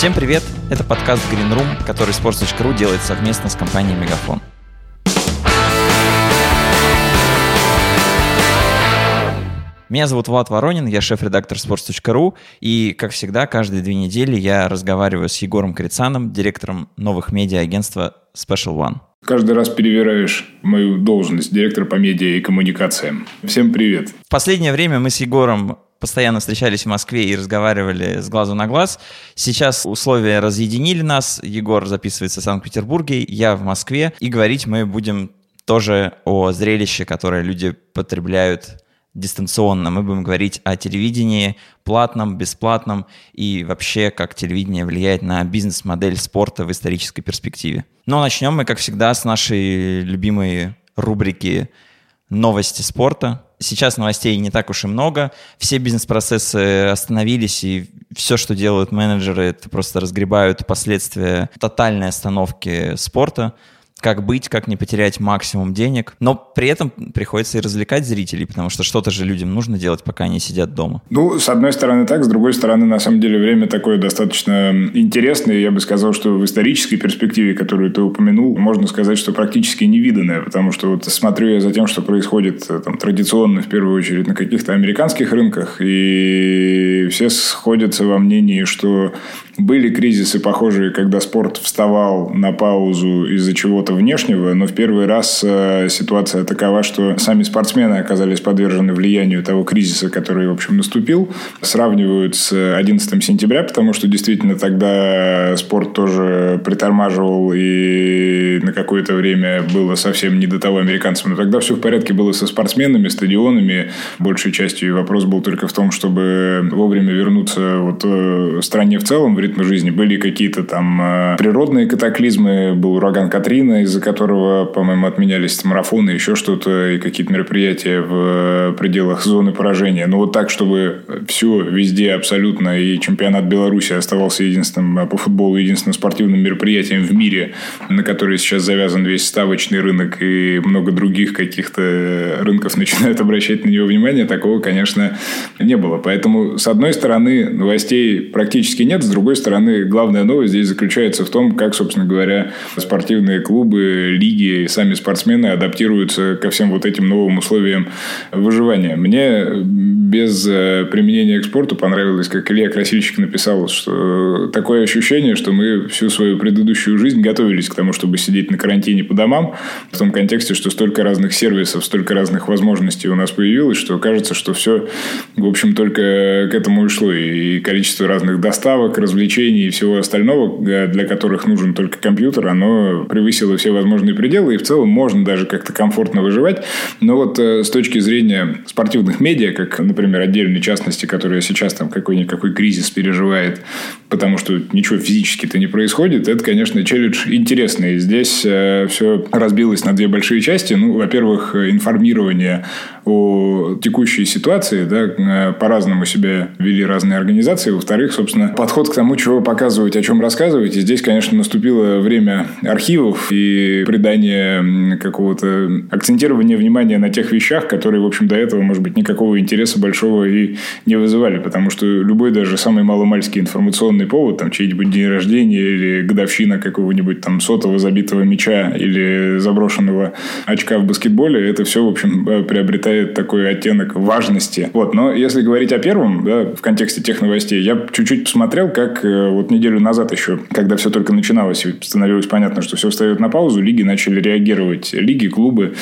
Всем привет! Это подкаст Green Room, который Sports.ru делает совместно с компанией Мегафон. Меня зовут Влад Воронин, я шеф-редактор sports.ru, и, как всегда, каждые две недели я разговариваю с Егором Крицаном, директором новых медиа-агентства Special One. Каждый раз перевираешь мою должность директора по медиа и коммуникациям. Всем привет. В последнее время мы с Егором постоянно встречались в Москве и разговаривали с глазу на глаз. Сейчас условия разъединили нас. Егор записывается в Санкт-Петербурге, я в Москве. И говорить мы будем тоже о зрелище, которое люди потребляют дистанционно. Мы будем говорить о телевидении платном, бесплатном и вообще, как телевидение влияет на бизнес-модель спорта в исторической перспективе. Но начнем мы, как всегда, с нашей любимой рубрики «Новости спорта». Сейчас новостей не так уж и много. Все бизнес-процессы остановились, и все, что делают менеджеры, это просто разгребают последствия тотальной остановки спорта как быть, как не потерять максимум денег, но при этом приходится и развлекать зрителей, потому что что-то же людям нужно делать, пока они сидят дома. Ну, с одной стороны так, с другой стороны, на самом деле, время такое достаточно интересное. Я бы сказал, что в исторической перспективе, которую ты упомянул, можно сказать, что практически невиданное, потому что вот смотрю я за тем, что происходит э, там, традиционно, в первую очередь, на каких-то американских рынках, и все сходятся во мнении, что были кризисы похожие, когда спорт вставал на паузу из-за чего-то внешнего, но в первый раз э, ситуация такова, что сами спортсмены оказались подвержены влиянию того кризиса, который, в общем, наступил. Сравнивают с 11 сентября, потому что действительно тогда спорт тоже притормаживал и на какое-то время было совсем не до того американцам. Но тогда все в порядке было со спортсменами, стадионами. Большей частью вопрос был только в том, чтобы вовремя вернуться вот э, стране в целом, в ритм жизни. Были какие-то там э, природные катаклизмы, был ураган Катрина, из-за которого, по-моему, отменялись марафоны, еще что-то, и какие-то мероприятия в пределах зоны поражения. Но вот так, чтобы все везде абсолютно, и чемпионат Беларуси оставался единственным э, по футболу, единственным спортивным мероприятием в мире, на который сейчас завязан весь ставочный рынок и много других каких-то рынков начинают обращать на него внимание, такого, конечно, не было. Поэтому, с одной стороны, новостей практически нет, с другой стороны, главная новость здесь заключается в том, как, собственно говоря, спортивные клубы, лиги и сами спортсмены адаптируются ко всем вот этим новым условиям выживания. Мне без э, применения к спорту понравилось, как Илья Красильщик написал, что такое ощущение, что мы всю свою предыдущую жизнь готовились к тому, чтобы сидеть на карантине по домам, в том контексте, что столько разных сервисов, столько разных возможностей у нас появилось, что кажется, что все, в общем, только к этому и шло. И количество разных доставок, развлечений, и всего остального, э, для которых нужен только компьютер, оно превысило все возможные пределы, и в целом можно даже как-то комфортно выживать. Но вот э, с точки зрения спортивных медиа, как, например, отдельной частности, которая сейчас там какой-никакой кризис переживает, потому что ничего физически-то не происходит, это, конечно, челлендж интересный. Здесь э, все разбилось на две большие части. Ну, во-первых, информирование о текущей ситуации, да, по-разному себя вели разные организации. Во-вторых, собственно, подход к тому, чего показывать, о чем рассказывать. И здесь, конечно, наступило время архивов и придания какого-то акцентирования внимания на тех вещах, которые, в общем, до этого, может быть, никакого интереса большого и не вызывали. Потому что любой даже самый маломальский информационный повод, там, чей-нибудь день рождения или годовщина какого-нибудь там сотого забитого мяча или заброшенного очка в баскетболе, это все, в общем, э, приобретает такой оттенок важности. Вот. Но если говорить о первом, да, в контексте тех новостей, я чуть-чуть посмотрел, как э, вот неделю назад еще, когда все только начиналось и становилось понятно, что все встает на паузу, лиги начали реагировать. Лиги, клубы,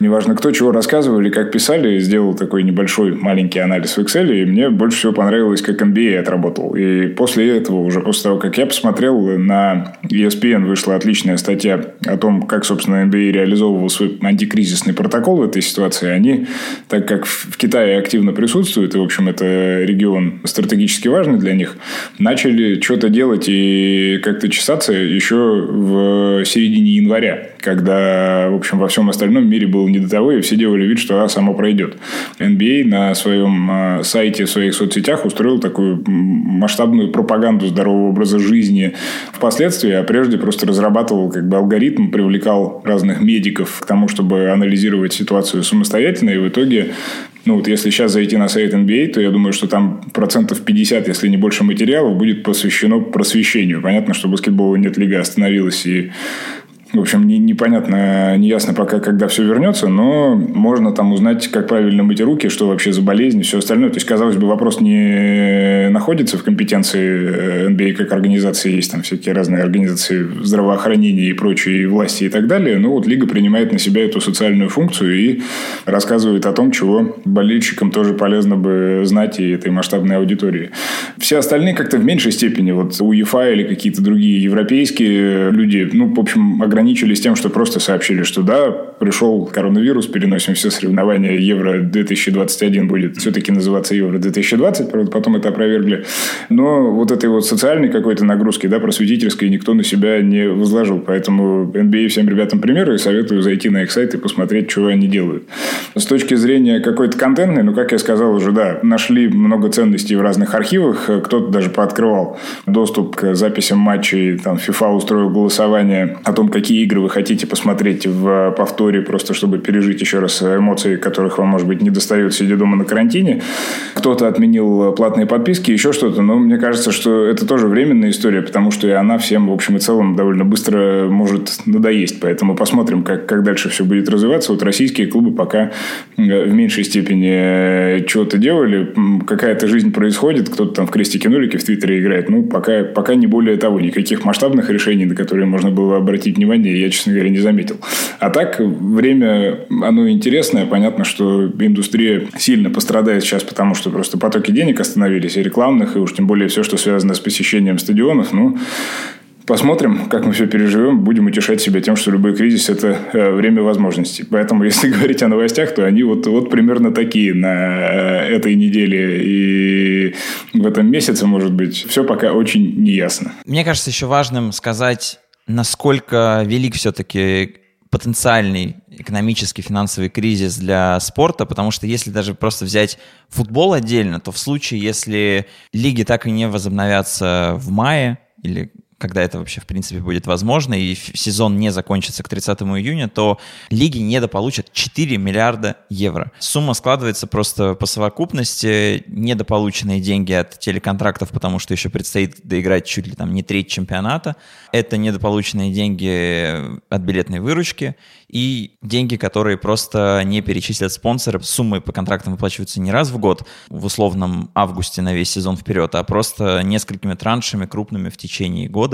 неважно кто, чего рассказывали, как писали, сделал такой небольшой маленький анализ в Excel, и мне больше всего понравилось, как NBA отработал. И после этого, уже после того, как я посмотрел, на ESPN вышла отличная статья о том, как, собственно, NBA реализовывал свой антикризисный протокол в этой ситуации. Они, так как в Китае активно присутствуют, и, в общем, это регион стратегически важный для них, начали что-то делать и как-то чесаться еще в середине января, когда, в общем, во всем остальном мире было не до того, и все делали вид, что а, само пройдет. NBA на своем а, сайте, в своих соцсетях устроил такую масштабную пропаганду здорового образа жизни впоследствии, а прежде просто разрабатывал как бы алгоритм, привлекал разных медиков к тому, чтобы анализировать ситуацию самостоятельно, и в итоге ну, вот если сейчас зайти на сайт NBA, то я думаю, что там процентов 50, если не больше материалов, будет посвящено просвещению. Понятно, что баскетбола нет лига остановилась, и в общем, не, непонятно, неясно пока, когда все вернется, но можно там узнать, как правильно мыть руки, что вообще за болезнь и все остальное. То есть, казалось бы, вопрос не находится в компетенции э, как организации. Есть там всякие разные организации здравоохранения и прочие, и власти и так далее. Но вот Лига принимает на себя эту социальную функцию и рассказывает о том, чего болельщикам тоже полезно бы знать и этой масштабной аудитории. Все остальные как-то в меньшей степени, вот у ЕФА или какие-то другие европейские люди, ну, в общем, ограничены ограничились тем, что просто сообщили, что да, пришел коронавирус, переносим все соревнования Евро-2021 будет все-таки называться Евро-2020, правда, потом это опровергли. Но вот этой вот социальной какой-то нагрузки, да, просветительской никто на себя не возложил. Поэтому NBA всем ребятам примеры и советую зайти на их сайт и посмотреть, что они делают. С точки зрения какой-то контентной, ну, как я сказал уже, да, нашли много ценностей в разных архивах. Кто-то даже пооткрывал доступ к записям матчей. Там FIFA устроил голосование о том, какие какие игры вы хотите посмотреть в повторе, просто чтобы пережить еще раз эмоции, которых вам, может быть, не достает, сидя дома на карантине. Кто-то отменил платные подписки, еще что-то. Но мне кажется, что это тоже временная история, потому что и она всем, в общем и целом, довольно быстро может надоесть. Поэтому посмотрим, как, как дальше все будет развиваться. Вот российские клубы пока э, в меньшей степени э, чего-то делали. Какая-то жизнь происходит, кто-то там в крестике-нолике в Твиттере играет. Ну, пока, пока не более того. Никаких масштабных решений, на которые можно было обратить внимание, внимания я, честно говоря, не заметил. А так, время, оно интересное. Понятно, что индустрия сильно пострадает сейчас, потому что просто потоки денег остановились, и рекламных, и уж тем более все, что связано с посещением стадионов. Ну, Посмотрим, как мы все переживем. Будем утешать себя тем, что любой кризис – это э, время возможностей. Поэтому, если говорить о новостях, то они вот, вот примерно такие на э, этой неделе и в этом месяце, может быть. Все пока очень неясно. Мне кажется, еще важным сказать насколько велик все-таки потенциальный экономический, финансовый кризис для спорта, потому что если даже просто взять футбол отдельно, то в случае, если лиги так и не возобновятся в мае или когда это вообще, в принципе, будет возможно, и сезон не закончится к 30 июня, то лиги недополучат 4 миллиарда евро. Сумма складывается просто по совокупности, недополученные деньги от телеконтрактов, потому что еще предстоит доиграть чуть ли там не треть чемпионата, это недополученные деньги от билетной выручки, и деньги, которые просто не перечислят спонсоры. Суммы по контрактам выплачиваются не раз в год, в условном августе на весь сезон вперед, а просто несколькими траншами крупными в течение года.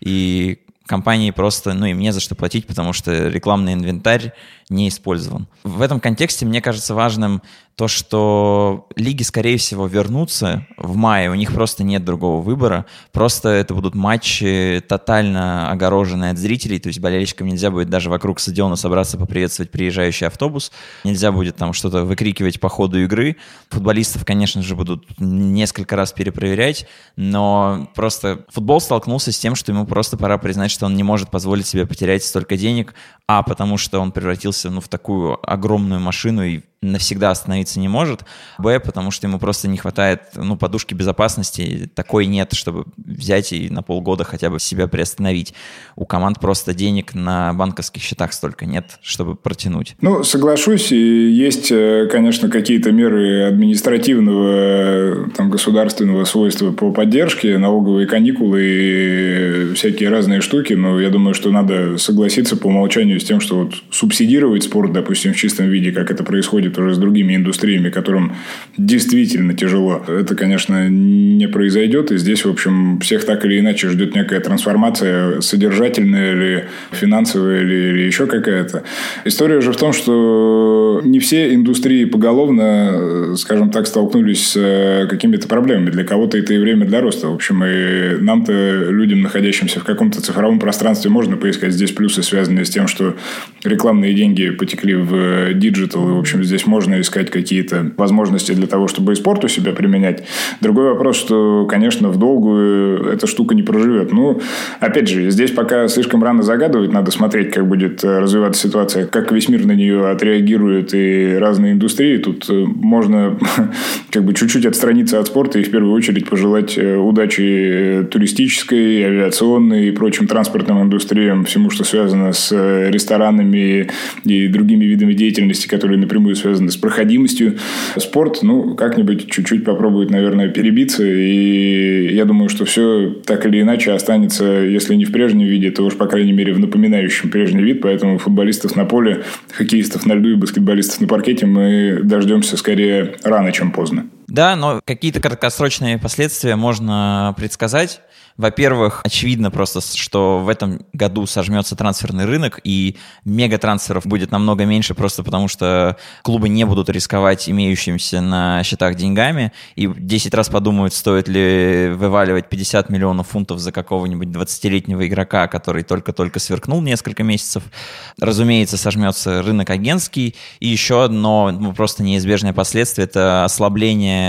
И компании просто, ну, им не за что платить, потому что рекламный инвентарь не использован. В этом контексте мне кажется важным то, что лиги, скорее всего, вернутся в мае, у них просто нет другого выбора, просто это будут матчи тотально огороженные от зрителей, то есть болельщикам нельзя будет даже вокруг стадиона собраться поприветствовать приезжающий автобус, нельзя будет там что-то выкрикивать по ходу игры, футболистов, конечно же, будут несколько раз перепроверять, но просто футбол столкнулся с тем, что ему просто пора признать, что он не может позволить себе потерять столько денег, а потому что он превратился ну, в такую огромную машину и навсегда остановиться не может. Б, потому что ему просто не хватает ну, подушки безопасности. Такой нет, чтобы взять и на полгода хотя бы себя приостановить. У команд просто денег на банковских счетах столько нет, чтобы протянуть. Ну, соглашусь. И есть, э, конечно, какие-то меры административного, там, государственного свойства по поддержке, налоговые каникулы и всякие разные штуки. Но я думаю, что надо согласиться по умолчанию с тем, что вот субсидировать спорт, допустим, в чистом виде, как это происходит происходит уже с другими индустриями, которым действительно тяжело. Это, конечно, не произойдет. И здесь, в общем, всех так или иначе ждет некая трансформация, содержательная или финансовая или, или еще какая-то. История же в том, что не все индустрии поголовно, скажем так, столкнулись с э, какими-то проблемами. Для кого-то это и время для роста. В общем, и нам-то, людям, находящимся в каком-то цифровом пространстве, можно поискать здесь плюсы, связанные с тем, что рекламные деньги потекли в digital, и, в общем, здесь можно искать какие-то возможности для того, чтобы и спорт у себя применять. Другой вопрос, что, конечно, в долгую эта штука не проживет. Ну, опять же, здесь пока слишком рано загадывать, надо смотреть, как будет э, развиваться ситуация, как весь мир на нее отреагирует и разные индустрии. Тут э, можно как бы чуть-чуть отстраниться от спорта и в первую очередь пожелать э, удачи туристической, авиационной и прочим транспортным индустриям, всему, что связано с ресторанами и другими видами деятельности, которые напрямую связаны с проходимостью. Спорт, ну, как-нибудь чуть-чуть попробует, наверное, перебиться. И я думаю, что все так или иначе останется, если не в прежнем виде, то уж, по крайней мере, в напоминающем прежний вид. Поэтому футболистов на поле, хоккеистов на льду и баскетболистов на паркете мы дождемся скорее рано, чем поздно. Да, но какие-то краткосрочные последствия можно предсказать. Во-первых, очевидно просто, что в этом году сожмется трансферный рынок, и мега-трансферов будет намного меньше, просто потому что клубы не будут рисковать имеющимся на счетах деньгами, и 10 раз подумают, стоит ли вываливать 50 миллионов фунтов за какого-нибудь 20-летнего игрока, который только-только сверкнул несколько месяцев. Разумеется, сожмется рынок агентский, и еще одно ну, просто неизбежное последствие – это ослабление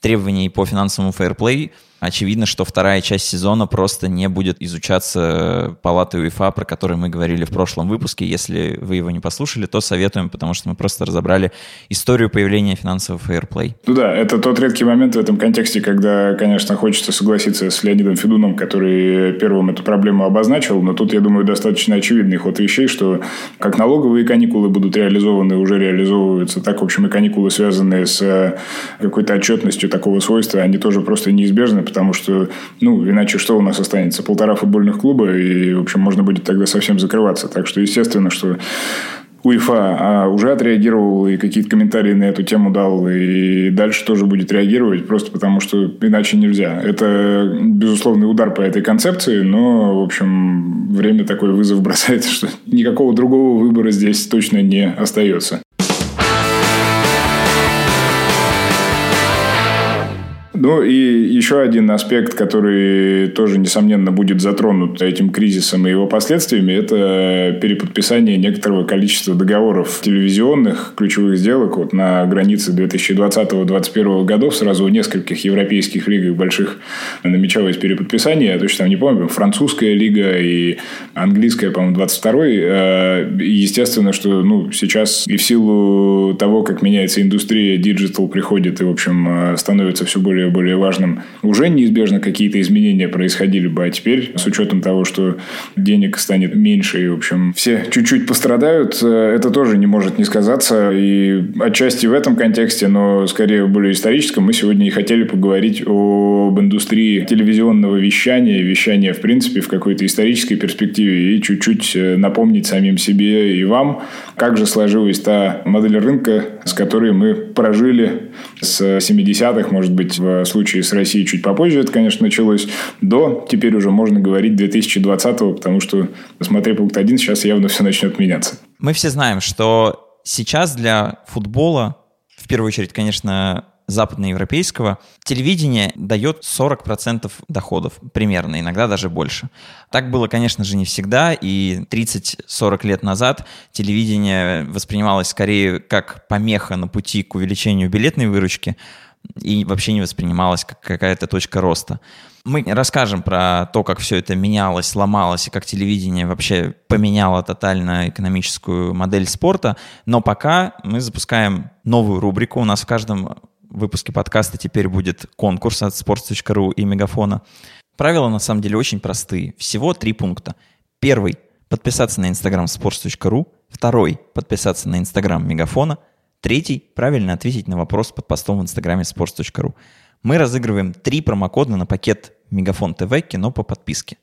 требований по финансовому фейерплей – очевидно, что вторая часть сезона просто не будет изучаться палатой УЕФА, про который мы говорили в прошлом выпуске. Если вы его не послушали, то советуем, потому что мы просто разобрали историю появления финансового фейерплей. Ну да, это тот редкий момент в этом контексте, когда, конечно, хочется согласиться с Леонидом Федуном, который первым эту проблему обозначил, но тут, я думаю, достаточно очевидный ход вещей, что как налоговые каникулы будут реализованы, уже реализовываются, так, в общем, и каникулы, связанные с э, какой-то отчетностью такого свойства, они тоже просто неизбежны, потому что, ну, иначе что у нас останется? Полтора футбольных клуба, и, в общем, можно будет тогда совсем закрываться. Так что, естественно, что УЕФА а, уже отреагировал и какие-то комментарии на эту тему дал, и дальше тоже будет реагировать, просто потому что иначе нельзя. Это, безусловный удар по этой концепции, но, в общем, время такой вызов бросает, что никакого другого выбора здесь точно не остается. Ну и еще один аспект, который тоже, несомненно, будет затронут этим кризисом и его последствиями, это переподписание некоторого количества договоров телевизионных ключевых сделок вот на границе 2020-2021 годов сразу у нескольких европейских лиг больших намечалось переподписание. Я точно там не помню, французская лига и английская, по-моему, 22-й. Э, естественно, что ну, сейчас и в силу того, как меняется индустрия, digital приходит и, в общем, э, становится все более более важным, уже неизбежно какие-то изменения происходили бы. А теперь, с учетом того, что денег станет меньше, и, в общем, все чуть-чуть пострадают, э, это тоже не может не сказаться. И отчасти в этом контексте, но скорее в более историческом, мы сегодня и хотели поговорить об индустрии телевизионного вещания, вещания, в принципе, в какой-то исторической перспективе, и чуть-чуть э, напомнить самим себе и вам, как же сложилась та модель рынка, с которой мы прожили с 70-х, может быть, в случае с Россией чуть попозже это, конечно, началось, до, теперь уже можно говорить 2020-го, потому что, смотри, пункт 1, сейчас явно все начнет меняться. Мы все знаем, что сейчас для футбола, в первую очередь, конечно, западноевропейского, телевидение дает 40% доходов, примерно, иногда даже больше. Так было, конечно же, не всегда, и 30-40 лет назад телевидение воспринималось скорее как помеха на пути к увеличению билетной выручки, и вообще не воспринималась как какая-то точка роста. Мы расскажем про то, как все это менялось, ломалось, и как телевидение вообще поменяло тотально экономическую модель спорта. Но пока мы запускаем новую рубрику. У нас в каждом выпуске подкаста теперь будет конкурс от sports.ru и Мегафона. Правила на самом деле очень простые. Всего три пункта. Первый – подписаться на инстаграм sports.ru. Второй – подписаться на инстаграм Мегафона – Третий – правильно ответить на вопрос под постом в инстаграме sports.ru. Мы разыгрываем три промокода на пакет Мегафон ТВ кино по подписке.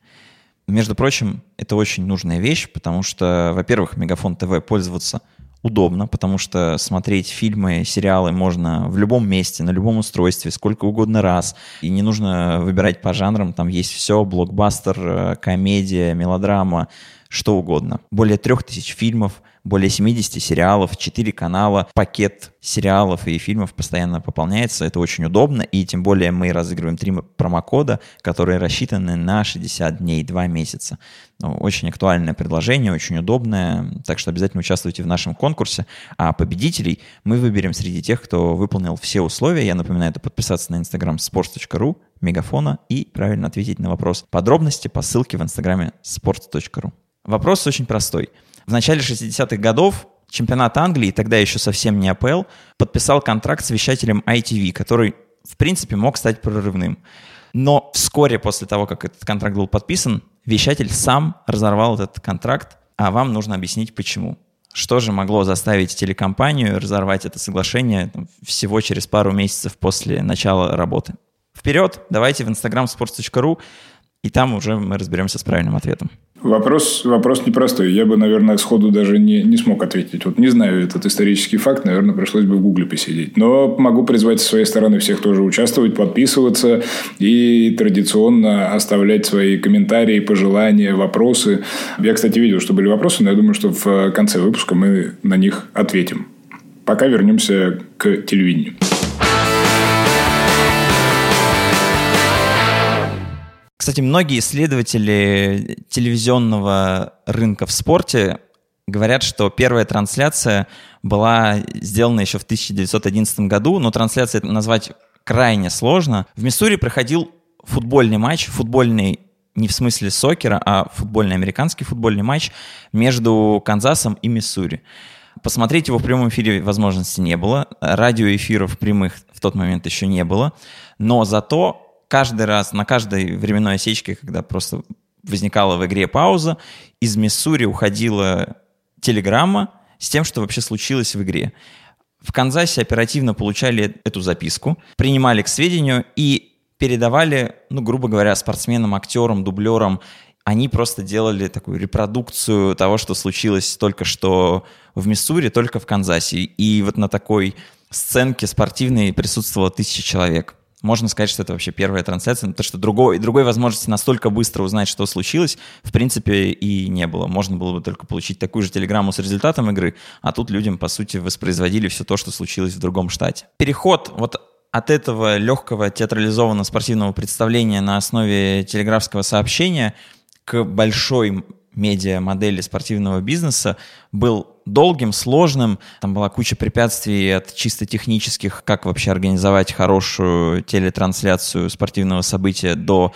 Между прочим, это очень нужная вещь, потому что, во-первых, Мегафон ТВ пользоваться удобно, потому что смотреть фильмы, сериалы можно в любом месте, на любом устройстве, сколько угодно раз. И не нужно выбирать по жанрам, там есть все, блокбастер, э, комедия, мелодрама, что угодно. Более трех тысяч фильмов, более 70 сериалов, 4 канала, пакет сериалов и фильмов постоянно пополняется. Это очень удобно, и тем более мы разыгрываем три промокода, которые рассчитаны на 60 дней, 2 месяца. Ну, очень актуальное предложение, очень удобное, так что обязательно участвуйте в нашем конкурсе. А победителей мы выберем среди тех, кто выполнил все условия. Я напоминаю, это подписаться на инстаграм sports.ru, мегафона и правильно ответить на вопрос. Подробности по ссылке в инстаграме sports.ru. Вопрос очень простой. В начале 60-х годов чемпионат Англии, тогда еще совсем не АПЛ, подписал контракт с вещателем ITV, который, в принципе, мог стать прорывным. Но вскоре после того, как этот контракт был подписан, вещатель сам разорвал этот контракт, а вам нужно объяснить, почему. Что же могло заставить телекомпанию разорвать это соглашение всего через пару месяцев после начала работы? Вперед, давайте в instagram sports.ru, и там уже мы разберемся с правильным ответом. Вопрос, вопрос непростой. Я бы, наверное, сходу даже не, не смог ответить. Вот не знаю этот исторический факт, наверное, пришлось бы в Гугле посидеть. Но могу призвать со своей стороны всех тоже участвовать, подписываться и традиционно оставлять свои комментарии, пожелания, вопросы. Я, кстати, видел, что были вопросы, но я думаю, что в конце выпуска мы на них ответим. Пока вернемся к телевидению. Кстати, многие исследователи телевизионного рынка в спорте говорят, что первая трансляция была сделана еще в 1911 году, но трансляция назвать крайне сложно. В Миссури проходил футбольный матч, футбольный не в смысле сокера, а футбольный американский футбольный матч между Канзасом и Миссури. Посмотреть его в прямом эфире возможности не было, радиоэфиров прямых в тот момент еще не было, но зато каждый раз, на каждой временной осечке, когда просто возникала в игре пауза, из Миссури уходила телеграмма с тем, что вообще случилось в игре. В Канзасе оперативно получали эту записку, принимали к сведению и передавали, ну, грубо говоря, спортсменам, актерам, дублерам. Они просто делали такую репродукцию того, что случилось только что в Миссури, только в Канзасе. И вот на такой сценке спортивной присутствовало тысяча человек можно сказать, что это вообще первая трансляция, потому что другой, другой возможности настолько быстро узнать, что случилось, в принципе, и не было. Можно было бы только получить такую же телеграмму с результатом игры, а тут людям, по сути, воспроизводили все то, что случилось в другом штате. Переход вот от этого легкого театрализованного спортивного представления на основе телеграфского сообщения к большой медиа-модели спортивного бизнеса был долгим, сложным. Там была куча препятствий от чисто технических, как вообще организовать хорошую телетрансляцию спортивного события до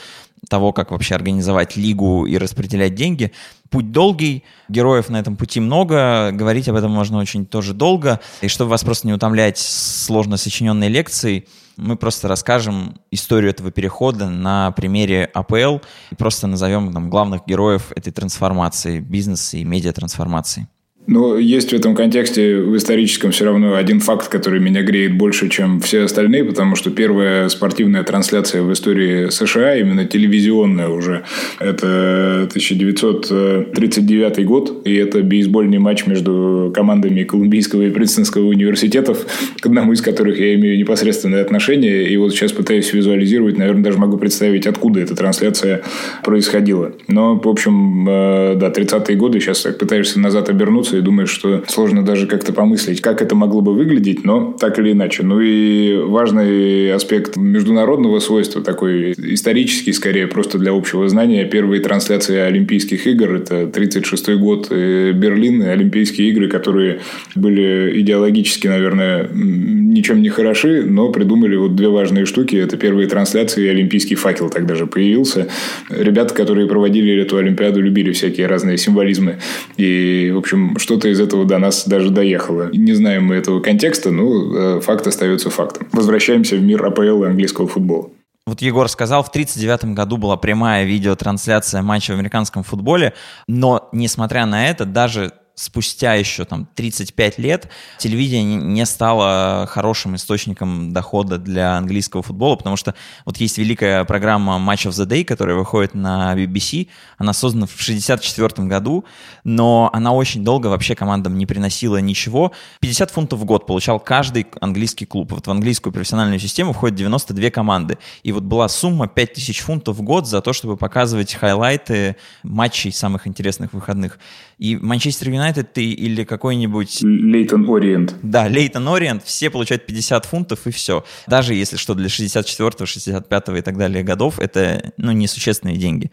того, как вообще организовать лигу и распределять деньги. Путь долгий, героев на этом пути много, говорить об этом можно очень тоже долго. И чтобы вас просто не утомлять сложно сочиненной лекцией, мы просто расскажем историю этого перехода на примере АПЛ и просто назовем там, главных героев этой трансформации, бизнеса и медиа-трансформации. Но есть в этом контексте, в историческом все равно один факт, который меня греет больше, чем все остальные, потому что первая спортивная трансляция в истории США, именно телевизионная уже, это 1939 год, и это бейсбольный матч между командами Колумбийского и Принстонского университетов, к одному из которых я имею непосредственное отношение, и вот сейчас пытаюсь визуализировать, наверное, даже могу представить, откуда эта трансляция происходила. Но, в общем, э, да, 30-е годы, сейчас так пытаешься назад обернуться, и думаешь, что сложно даже как-то помыслить, как это могло бы выглядеть, но так или иначе. Ну и важный аспект международного свойства, такой исторический, скорее, просто для общего знания. Первые трансляции Олимпийских игр – это 36 год э, Берлин, Олимпийские игры, которые были идеологически, наверное, ничем не хороши, но придумали вот две важные штуки. Это первые трансляции и Олимпийский факел тогда же появился. Ребята, которые проводили эту Олимпиаду, любили всякие разные символизмы. И, в общем, что-то из этого до нас даже доехало. Не знаем мы этого контекста, но э, факт остается фактом. Возвращаемся в мир АПЛ и английского футбола. Вот Егор сказал, в 1939 году была прямая видеотрансляция матча в американском футболе, но, несмотря на это, даже спустя еще там 35 лет телевидение не стало хорошим источником дохода для английского футбола, потому что вот есть великая программа Match of the Day, которая выходит на BBC, она создана в 64 году, но она очень долго вообще командам не приносила ничего. 50 фунтов в год получал каждый английский клуб. Вот в английскую профессиональную систему входит 92 команды. И вот была сумма 5000 фунтов в год за то, чтобы показывать хайлайты матчей самых интересных выходных. И Манчестер Юнайтед или какой-нибудь... Лейтон Ориент. Да, Лейтон Ориент, все получают 50 фунтов и все. Даже если что, для 64 65 и так далее годов это ну, несущественные деньги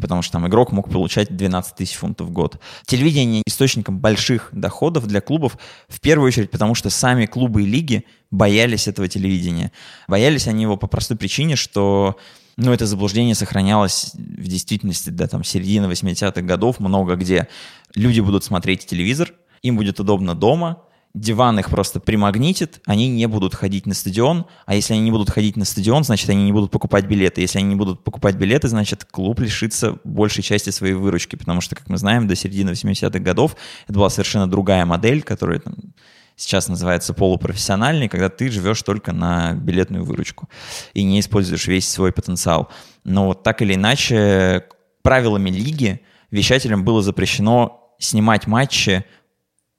потому что там игрок мог получать 12 тысяч фунтов в год. Телевидение источником больших доходов для клубов, в первую очередь, потому что сами клубы и лиги боялись этого телевидения. Боялись они его по простой причине, что ну, это заблуждение сохранялось в действительности до там, середины 80-х годов много где. Люди будут смотреть телевизор, им будет удобно дома, диван их просто примагнитит, они не будут ходить на стадион, а если они не будут ходить на стадион, значит, они не будут покупать билеты. Если они не будут покупать билеты, значит, клуб лишится большей части своей выручки, потому что, как мы знаем, до середины 80-х годов это была совершенно другая модель, которая там, сейчас называется полупрофессиональный, когда ты живешь только на билетную выручку и не используешь весь свой потенциал. Но вот так или иначе, правилами лиги вещателям было запрещено снимать матчи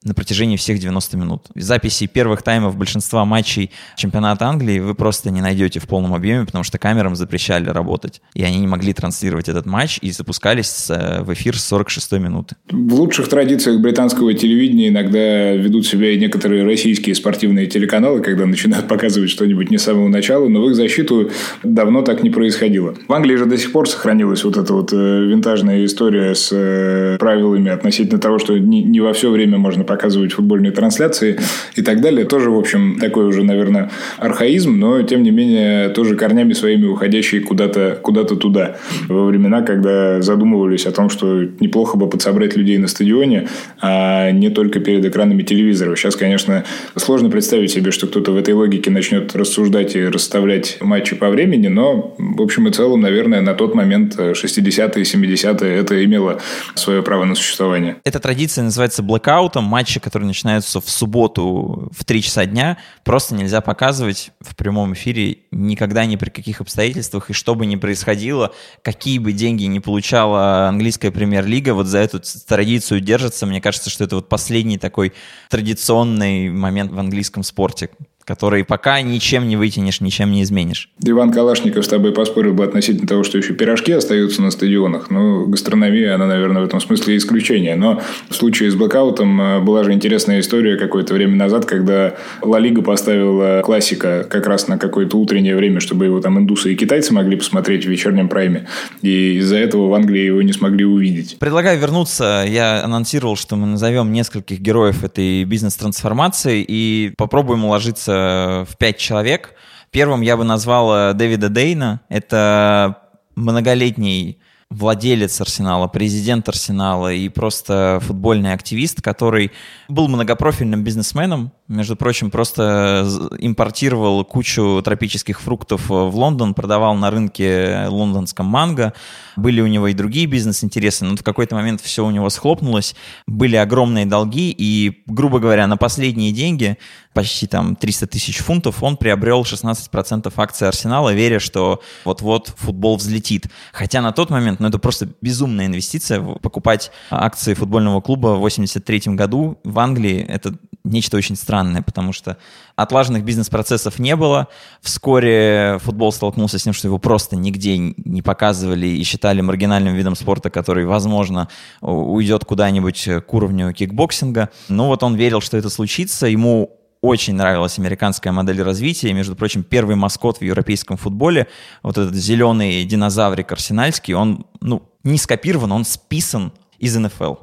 на протяжении всех 90 минут. Записи первых таймов большинства матчей чемпионата Англии вы просто не найдете в полном объеме, потому что камерам запрещали работать. И они не могли транслировать этот матч и запускались э, в эфир с 46-й минуты. В лучших традициях британского телевидения иногда ведут себя и некоторые российские спортивные телеканалы, когда начинают показывать что-нибудь не с самого начала, но в их защиту давно так не происходило. В Англии же до сих пор сохранилась вот эта вот э, винтажная история с э, правилами относительно того, что не во все время можно показывать футбольные трансляции и так далее. Тоже, в общем, такой уже, наверное, архаизм, но, тем не менее, тоже корнями своими уходящий куда-то куда туда. Во времена, когда задумывались о том, что неплохо бы подсобрать людей на стадионе, а не только перед экранами телевизоров. Сейчас, конечно, сложно представить себе, что кто-то в этой логике начнет рассуждать и расставлять матчи по времени, но, в общем и целом, наверное, на тот момент 60-е, 70-е это имело свое право на существование. Эта традиция называется блэкаутом матчи, которые начинаются в субботу в 3 часа дня, просто нельзя показывать в прямом эфире никогда ни при каких обстоятельствах. И что бы ни происходило, какие бы деньги не получала английская премьер-лига, вот за эту традицию держится. Мне кажется, что это вот последний такой традиционный момент в английском спорте, который пока ничем не вытянешь, ничем не изменишь. Иван Калашников с тобой поспорил бы относительно того, что еще пирожки остаются на стадионах. Ну, гастрономия, она, наверное, в этом смысле исключение. Но в случае с блокаутом э, была же интересная история какое-то время назад, когда Ла Лига поставила классика как раз на какое-то утреннее время, чтобы его там индусы и китайцы могли посмотреть в вечернем прайме. И из-за этого в Англии его не смогли увидеть. Предлагаю вернуться. Я анонсировал, что мы назовем нескольких героев этой бизнес-трансформации и попробуем уложиться в пять человек. Первым я бы назвал э, Дэвида Дейна. Это многолетний владелец Арсенала, президент Арсенала и просто футбольный активист, который был многопрофильным бизнесменом, между прочим, просто импортировал кучу тропических фруктов в Лондон, продавал на рынке лондонском манго. Были у него и другие бизнес-интересы, но в какой-то момент все у него схлопнулось. Были огромные долги, и, грубо говоря, на последние деньги, почти там 300 тысяч фунтов, он приобрел 16% акций Арсенала, веря, что вот-вот футбол взлетит. Хотя на тот момент, ну это просто безумная инвестиция, покупать акции футбольного клуба в 83 году в Англии, это нечто очень странное, потому что отлаженных бизнес-процессов не было. Вскоре футбол столкнулся с тем, что его просто нигде не показывали и считали маргинальным видом спорта, который, возможно, уйдет куда-нибудь к уровню кикбоксинга. Ну вот он верил, что это случится. Ему очень нравилась американская модель развития. между прочим, первый маскот в европейском футболе, вот этот зеленый динозаврик арсенальский, он ну, не скопирован, он списан из НФЛ.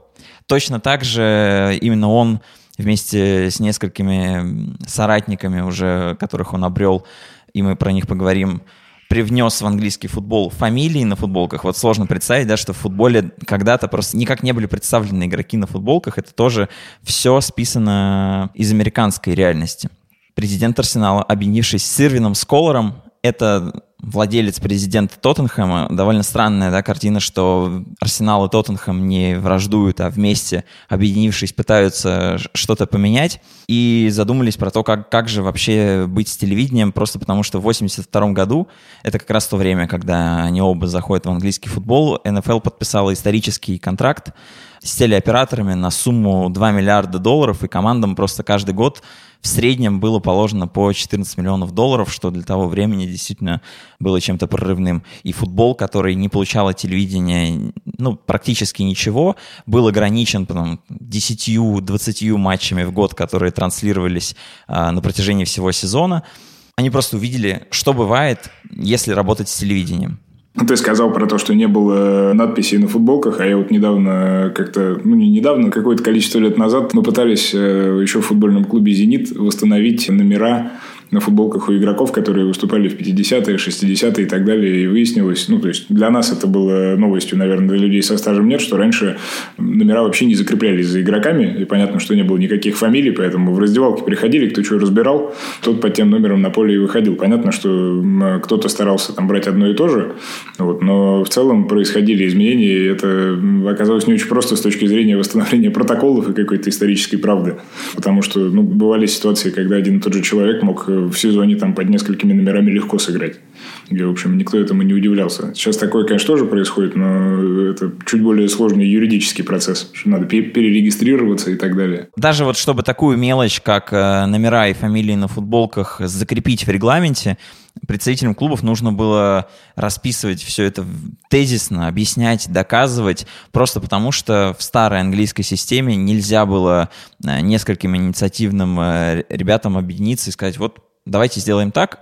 Точно так же именно он вместе с несколькими соратниками уже, которых он обрел, и мы про них поговорим, привнес в английский футбол фамилии на футболках. Вот сложно представить, да, что в футболе когда-то просто никак не были представлены игроки на футболках. Это тоже все списано из американской реальности. Президент Арсенала, объединившись с Ирвином Сколором, это владелец, президент Тоттенхэма. Довольно странная да, картина, что Арсенал и Тоттенхэм не враждуют, а вместе, объединившись, пытаются что-то поменять. И задумались про то, как, как же вообще быть с телевидением, просто потому что в 82 году, это как раз то время, когда они оба заходят в английский футбол, НФЛ подписала исторический контракт с телеоператорами на сумму 2 миллиарда долларов, и командам просто каждый год в среднем было положено по 14 миллионов долларов, что для того времени действительно было чем-то прорывным. И футбол, который не получал от телевидения ну, практически ничего, был ограничен потом 10-20 матчами в год, которые транслировались а, на протяжении всего сезона. Они просто увидели, что бывает, если работать с телевидением. Ты сказал про то, что не было надписей на футболках, а я вот недавно как-то, ну не недавно, какое-то количество лет назад мы пытались э, еще в футбольном клубе «Зенит» восстановить номера на футболках у игроков, которые выступали в 50-е, 60-е и так далее. И выяснилось, ну, то есть для нас это было новостью, наверное, для людей со стажем нет, что раньше номера вообще не закреплялись за игроками. И понятно, что не было никаких фамилий, поэтому в раздевалке приходили, кто что разбирал, тот под тем номером на поле и выходил. Понятно, что кто-то старался там брать одно и то же, вот, но в целом происходили изменения, и это оказалось не очень просто с точки зрения восстановления протоколов и какой-то исторической правды. Потому что ну, бывали ситуации, когда один и тот же человек мог в сезоне там под несколькими номерами легко сыграть. Где, в общем, никто этому не удивлялся. Сейчас такое, конечно, тоже происходит, но это чуть более сложный юридический процесс, что надо перерегистрироваться и так далее. Даже вот чтобы такую мелочь, как э, номера и фамилии на футболках закрепить в регламенте, представителям клубов нужно было расписывать все это тезисно, объяснять, доказывать, просто потому что в старой английской системе нельзя было э, нескольким инициативным э, ребятам объединиться и сказать, вот давайте сделаем так,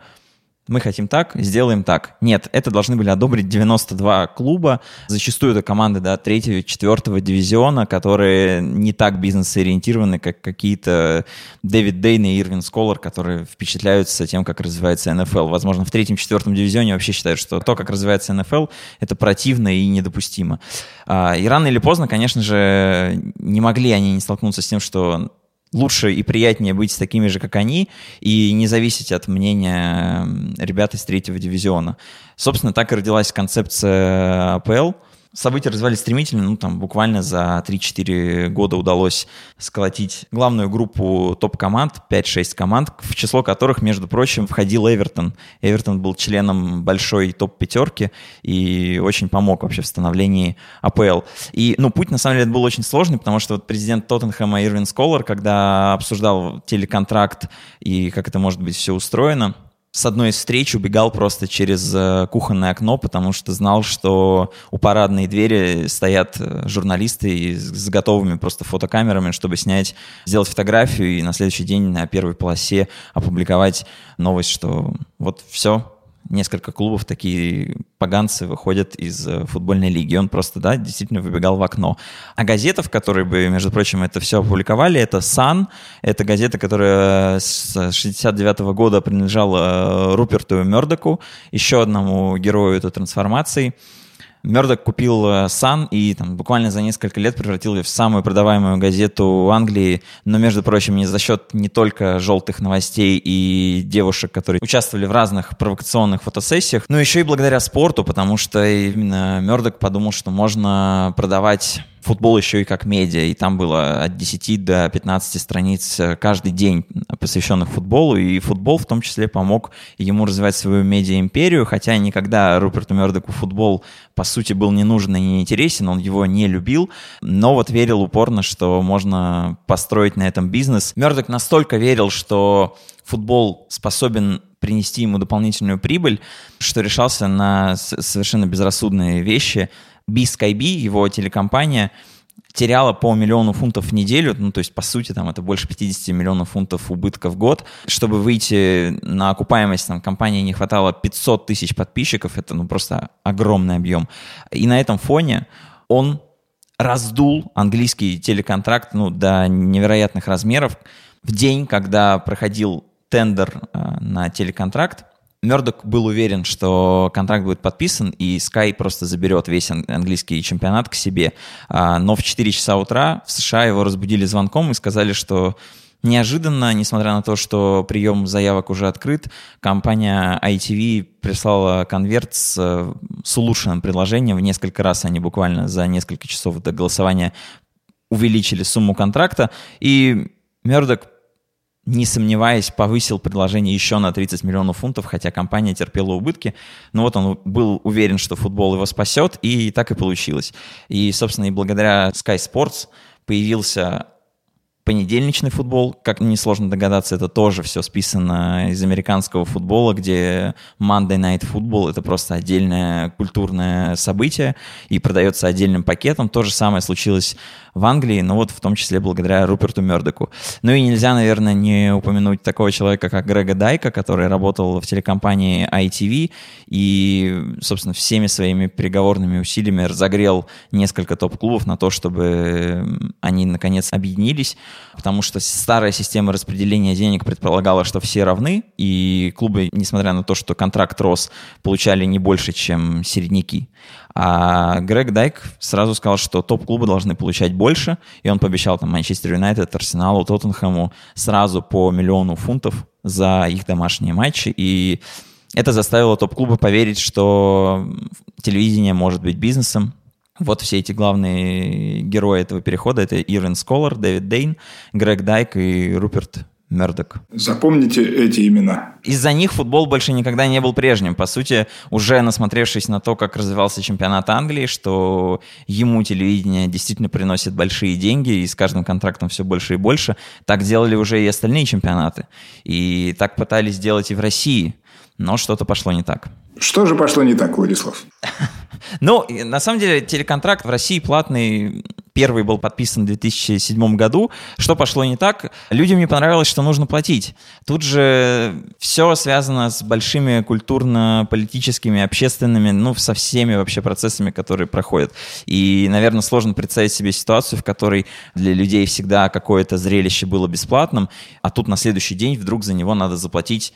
мы хотим так, сделаем так. Нет, это должны были одобрить 92 клуба. Зачастую это команды да, третьего, четвертого дивизиона, которые не так бизнес-ориентированы, как какие-то Дэвид Дейн и Ирвин Сколар, которые впечатляются тем, как развивается НФЛ. Возможно, в третьем, четвертом дивизионе вообще считают, что то, как развивается НФЛ, это противно и недопустимо. А, и рано или поздно, конечно же, не могли они не столкнуться с тем, что лучше и приятнее быть такими же, как они, и не зависеть от мнения ребят из третьего дивизиона. Собственно, так и родилась концепция АПЛ — События развивались стремительно, ну, там, буквально за 3-4 года удалось сколотить главную группу топ-команд, 5-6 команд, в число которых, между прочим, входил Эвертон. Эвертон был членом большой топ-пятерки и очень помог вообще в становлении АПЛ. И, ну, путь, на самом деле, был очень сложный, потому что вот президент Тоттенхэма Ирвин Сколар, когда обсуждал телеконтракт и как это может быть все устроено, с одной из встреч убегал просто через э, кухонное окно, потому что знал, что у парадной двери стоят э, журналисты с готовыми просто фотокамерами, чтобы снять, сделать фотографию и на следующий день на первой полосе опубликовать новость, что вот все, несколько клубов, такие поганцы выходят из э, футбольной лиги. Он просто, да, действительно выбегал в окно. А газета, в которой бы, между прочим, это все опубликовали, это «Сан». Это газета, которая с 69 -го года принадлежала э, Руперту Мёрдоку, еще одному герою этой трансформации. Мердок купил э, Сан и там, буквально за несколько лет превратил ее в самую продаваемую газету Англии, но, между прочим, не за счет не только желтых новостей и девушек, которые участвовали в разных провокационных фотосессиях, но еще и благодаря спорту, потому что именно Мердок подумал, что можно продавать футбол еще и как медиа, и там было от 10 до 15 страниц э, каждый день, посвященных футболу, и футбол в том числе помог ему развивать свою медиа-империю, хотя никогда Руперту Мердоку футбол, по сути, был не нужен и не интересен, он его не любил, но вот верил упорно, что можно построить на этом бизнес. Мердок настолько верил, что футбол способен принести ему дополнительную прибыль, что решался на совершенно безрассудные вещи, BSkyB, его телекомпания, теряла по миллиону фунтов в неделю, ну, то есть, по сути, там, это больше 50 миллионов фунтов убытка в год. Чтобы выйти на окупаемость, там, компании не хватало 500 тысяч подписчиков, это, ну, просто огромный объем. И на этом фоне он раздул английский телеконтракт, ну, до невероятных размеров. В день, когда проходил тендер э, на телеконтракт, Мердок был уверен, что контракт будет подписан, и Sky просто заберет весь английский чемпионат к себе. А, но в 4 часа утра в США его разбудили звонком и сказали, что Неожиданно, несмотря на то, что прием заявок уже открыт, компания ITV прислала конверт с, с улучшенным предложением. В несколько раз они буквально за несколько часов до голосования увеличили сумму контракта. И Мердок не сомневаясь, повысил предложение еще на 30 миллионов фунтов, хотя компания терпела убытки. Но вот он был уверен, что футбол его спасет, и так и получилось. И, собственно, и благодаря Sky Sports появился понедельничный футбол, как несложно догадаться, это тоже все списано из американского футбола, где Monday Night Football — это просто отдельное культурное событие и продается отдельным пакетом. То же самое случилось в Англии, но вот в том числе благодаря Руперту Мердоку. Ну и нельзя, наверное, не упомянуть такого человека, как Грега Дайка, который работал в телекомпании ITV и, собственно, всеми своими переговорными усилиями разогрел несколько топ-клубов на то, чтобы они, наконец, объединились, потому что старая система распределения денег предполагала, что все равны, и клубы, несмотря на то, что контракт рос, получали не больше, чем середняки. А Грег Дайк сразу сказал, что топ-клубы должны получать больше, и он пообещал там Манчестер Юнайтед, Арсеналу, Тоттенхэму сразу по миллиону фунтов за их домашние матчи, и это заставило топ-клубы поверить, что телевидение может быть бизнесом, вот все эти главные герои этого перехода. Это Ирен Сколар, Дэвид Дейн, Грег Дайк и Руперт Мердок. Запомните эти имена. Из-за них футбол больше никогда не был прежним. По сути, уже насмотревшись на то, как развивался чемпионат Англии, что ему телевидение действительно приносит большие деньги, и с каждым контрактом все больше и больше, так делали уже и остальные чемпионаты. И так пытались делать и в России, но что-то пошло не так. Что же пошло не так, Владислав? Ну, на самом деле, телеконтракт в России платный первый был подписан в 2007 году. Что пошло не так? Людям не понравилось, что нужно платить. Тут же все связано с большими культурно-политическими, общественными, ну, со всеми вообще процессами, которые проходят. И, наверное, сложно представить себе ситуацию, в которой для людей всегда какое-то зрелище было бесплатным, а тут на следующий день вдруг за него надо заплатить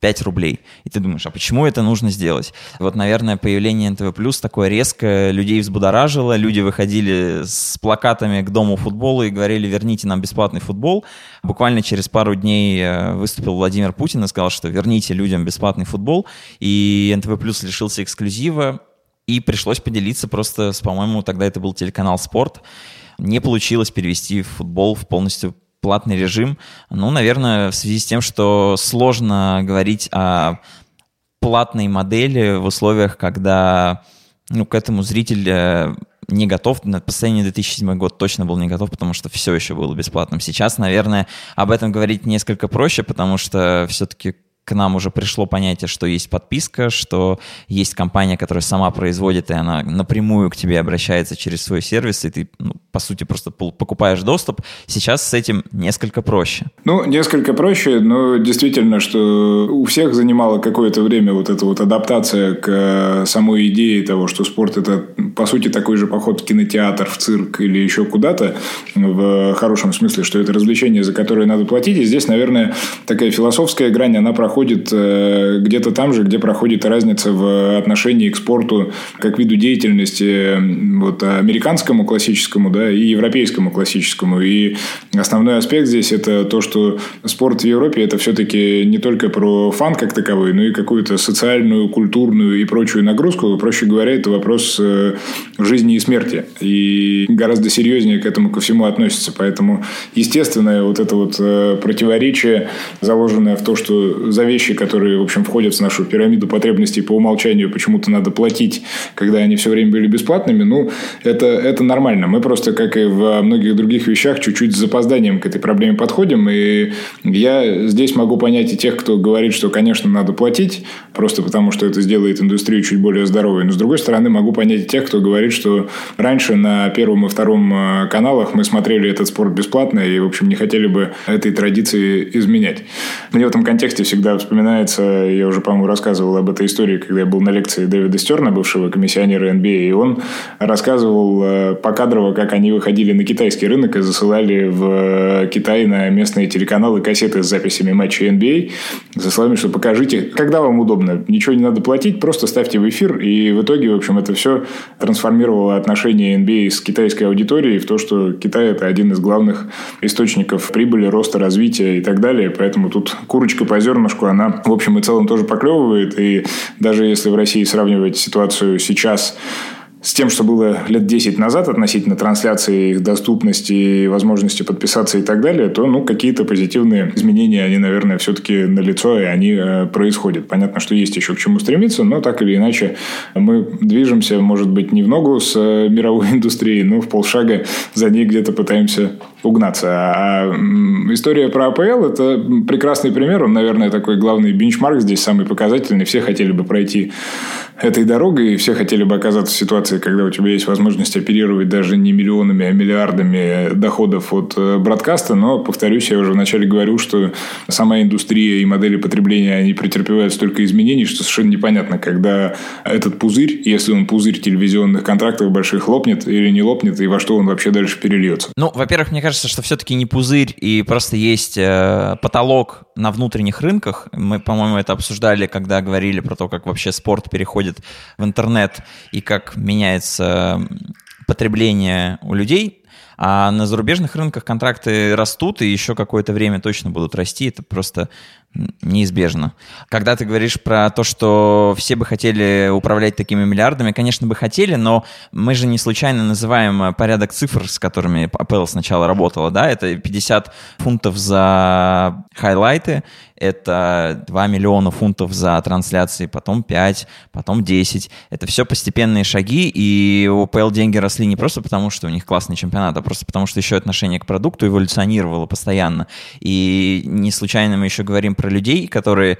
5 рублей. И ты думаешь, а почему это нужно сделать? Вот, наверное, появление НТВ Плюс такое резко людей взбудоражило. Люди выходили с плакатами к дому футбола и говорили, верните нам бесплатный футбол. Буквально через пару дней э, выступил Владимир Путин и сказал, что верните людям бесплатный футбол. И НТВ Плюс лишился эксклюзива. И пришлось поделиться просто с, по-моему, тогда это был телеканал «Спорт». Не получилось перевести футбол в полностью платный режим. Ну, наверное, в связи с тем, что сложно говорить о платной модели в условиях, когда ну, к этому зритель э, не готов. На последний 2007 год точно был не готов, потому что все еще было бесплатным. Сейчас, наверное, об этом говорить несколько проще, потому что все-таки к нам уже пришло понятие, что есть подписка, что есть компания, которая сама производит, и она напрямую к тебе обращается через свой сервис, и ты, ну, по сути, просто покупаешь доступ. Сейчас с этим несколько проще. Ну, несколько проще, но действительно, что у всех занимало какое-то время вот эта вот адаптация к э, самой идее того, что спорт – это, по сути, такой же поход в кинотеатр, в цирк или еще куда-то, в хорошем смысле, что это развлечение, за которое надо платить. И здесь, наверное, такая философская грань, она проходит проходит э, где-то там же, где проходит разница в отношении к спорту как виду деятельности вот, американскому классическому да, и европейскому классическому. И основной аспект здесь это то, что спорт в Европе это все-таки не только про фан как таковой, но и какую-то социальную, культурную и прочую нагрузку. Проще говоря, это вопрос э, жизни и смерти. И гораздо серьезнее к этому ко всему относится. Поэтому, естественно, вот это вот э, противоречие, заложенное в то, что за вещи, которые, в общем, входят в нашу пирамиду потребностей по умолчанию, почему-то надо платить, когда они все время были бесплатными, ну, это, это нормально. Мы просто, как и во многих других вещах, чуть-чуть с запозданием к этой проблеме подходим. И я здесь могу понять и тех, кто говорит, что, конечно, надо платить, просто потому что это сделает индустрию чуть более здоровой. Но, с другой стороны, могу понять и тех, кто говорит, что раньше на первом и втором э, каналах мы смотрели этот спорт бесплатно и, в общем, не хотели бы этой традиции изменять. Мне в этом контексте всегда вспоминается, я уже, по-моему, рассказывал об этой истории, когда я был на лекции Дэвида Стерна, бывшего комиссионера NBA, и он рассказывал э, покадрово, как они выходили на китайский рынок и засылали в Китай на местные телеканалы кассеты с записями матчей NBA, со словами, что покажите, когда вам удобно, ничего не надо платить, просто ставьте в эфир, и в итоге, в общем, это все трансформировало отношения NBA с китайской аудиторией в то, что Китай – это один из главных источников прибыли, роста, развития и так далее, поэтому тут курочка по зернышку, она, в общем и целом, тоже поклевывает, и даже если в России сравнивать ситуацию сейчас с тем, что было лет 10 назад относительно трансляции, их доступности, возможности подписаться и так далее, то ну, какие-то позитивные изменения, они, наверное, все-таки налицо, и они э, происходят. Понятно, что есть еще к чему стремиться, но так или иначе мы движемся, может быть, не в ногу с э, мировой индустрией, но в полшага за ней где-то пытаемся угнаться. А история про АПЛ – это прекрасный пример. Он, наверное, такой главный бенчмарк здесь, самый показательный. Все хотели бы пройти этой дорогой, и все хотели бы оказаться в ситуации, когда у тебя есть возможность оперировать даже не миллионами, а миллиардами доходов от э, бродкаста. Но, повторюсь, я уже вначале говорил, что сама индустрия и модели потребления, они претерпевают столько изменений, что совершенно непонятно, когда этот пузырь, если он пузырь телевизионных контрактов больших, лопнет или не лопнет, и во что он вообще дальше перельется. Ну, во-первых, мне кажется, кажется, что все-таки не пузырь и просто есть э, потолок на внутренних рынках. Мы, по-моему, это обсуждали, когда говорили про то, как вообще спорт переходит в интернет и как меняется потребление у людей. А на зарубежных рынках контракты растут и еще какое-то время точно будут расти. Это просто неизбежно. Когда ты говоришь про то, что все бы хотели управлять такими миллиардами, конечно, бы хотели, но мы же не случайно называем порядок цифр, с которыми Apple сначала работала, да, это 50 фунтов за хайлайты, это 2 миллиона фунтов за трансляции, потом 5, потом 10. Это все постепенные шаги, и у ПЛ деньги росли не просто потому, что у них классный чемпионат, а просто потому, что еще отношение к продукту эволюционировало постоянно. И не случайно мы еще говорим про людей, которые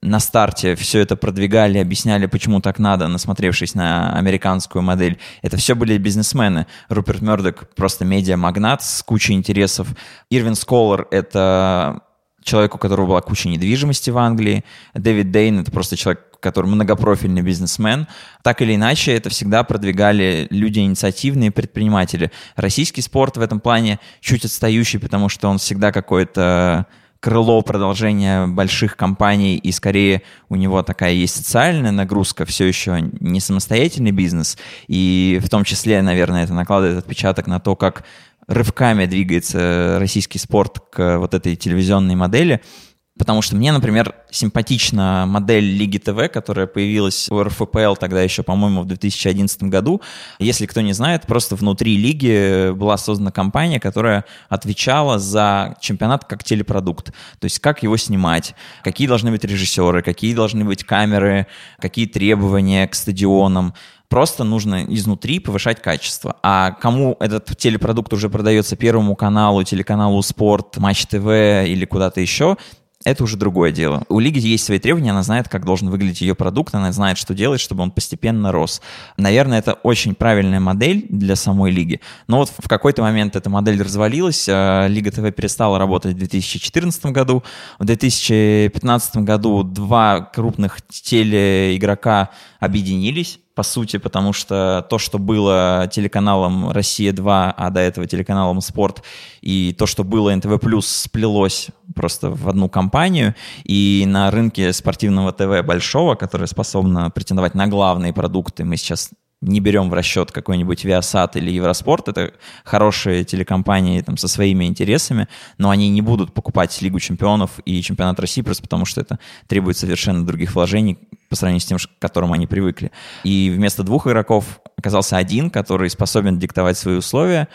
на старте все это продвигали, объясняли, почему так надо, насмотревшись на американскую модель. Это все были бизнесмены. Руперт Мердок просто медиа-магнат с кучей интересов. Ирвин Сколлар — это человек, у которого была куча недвижимости в Англии. Дэвид Дейн — это просто человек, который многопрофильный бизнесмен. Так или иначе, это всегда продвигали люди инициативные, предприниматели. Российский спорт в этом плане чуть отстающий, потому что он всегда какой-то крыло продолжения больших компаний, и скорее у него такая есть социальная нагрузка, все еще не самостоятельный бизнес, и в том числе, наверное, это накладывает отпечаток на то, как рывками двигается российский спорт к вот этой телевизионной модели, Потому что мне, например, симпатична модель Лиги ТВ, которая появилась у РФПЛ тогда еще, по-моему, в 2011 году. Если кто не знает, просто внутри лиги была создана компания, которая отвечала за чемпионат как телепродукт. То есть как его снимать, какие должны быть режиссеры, какие должны быть камеры, какие требования к стадионам просто нужно изнутри повышать качество. А кому этот телепродукт уже продается Первому каналу, телеканалу Спорт, Матч ТВ или куда-то еще, это уже другое дело. У лиги есть свои требования, она знает, как должен выглядеть ее продукт, она знает, что делать, чтобы он постепенно рос. Наверное, это очень правильная модель для самой лиги. Но вот в какой-то момент эта модель развалилась, а Лига ТВ перестала работать в 2014 году. В 2015 году два крупных телеигрока объединились по сути, потому что то, что было телеканалом «Россия-2», а до этого телеканалом «Спорт», и то, что было НТВ+, сплелось просто в одну компанию, и на рынке спортивного ТВ большого, которое способно претендовать на главные продукты, мы сейчас не берем в расчет какой-нибудь Viasat или Евроспорт, это хорошие телекомпании там, со своими интересами, но они не будут покупать Лигу чемпионов и чемпионат России просто потому, что это требует совершенно других вложений по сравнению с тем, к которым они привыкли. И вместо двух игроков оказался один, который способен диктовать свои условия,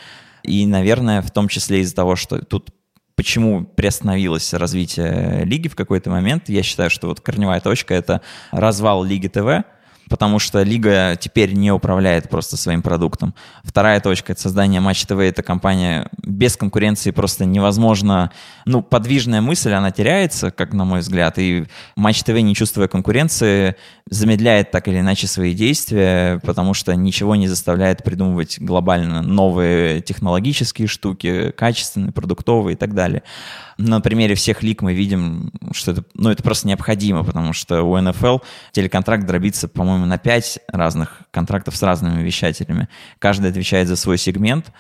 и, наверное, в том числе из-за того, что тут почему приостановилось развитие лиги в какой-то момент. Я считаю, что вот корневая точка — это развал Лиги ТВ, потому что лига теперь не управляет просто своим продуктом. Вторая точка — это создание Матч ТВ. Это компания без конкуренции просто невозможно. Ну, подвижная мысль, она теряется, как на мой взгляд, и Матч ТВ, не чувствуя конкуренции, замедляет так или иначе свои действия, потому что ничего не заставляет придумывать глобально новые технологические штуки, качественные, продуктовые и так далее на примере всех лиг мы видим, что это, ну, это просто необходимо, потому что у НФЛ телеконтракт дробится, по-моему, на 5 разных контрактов с разными вещателями. Каждый отвечает за свой сегмент,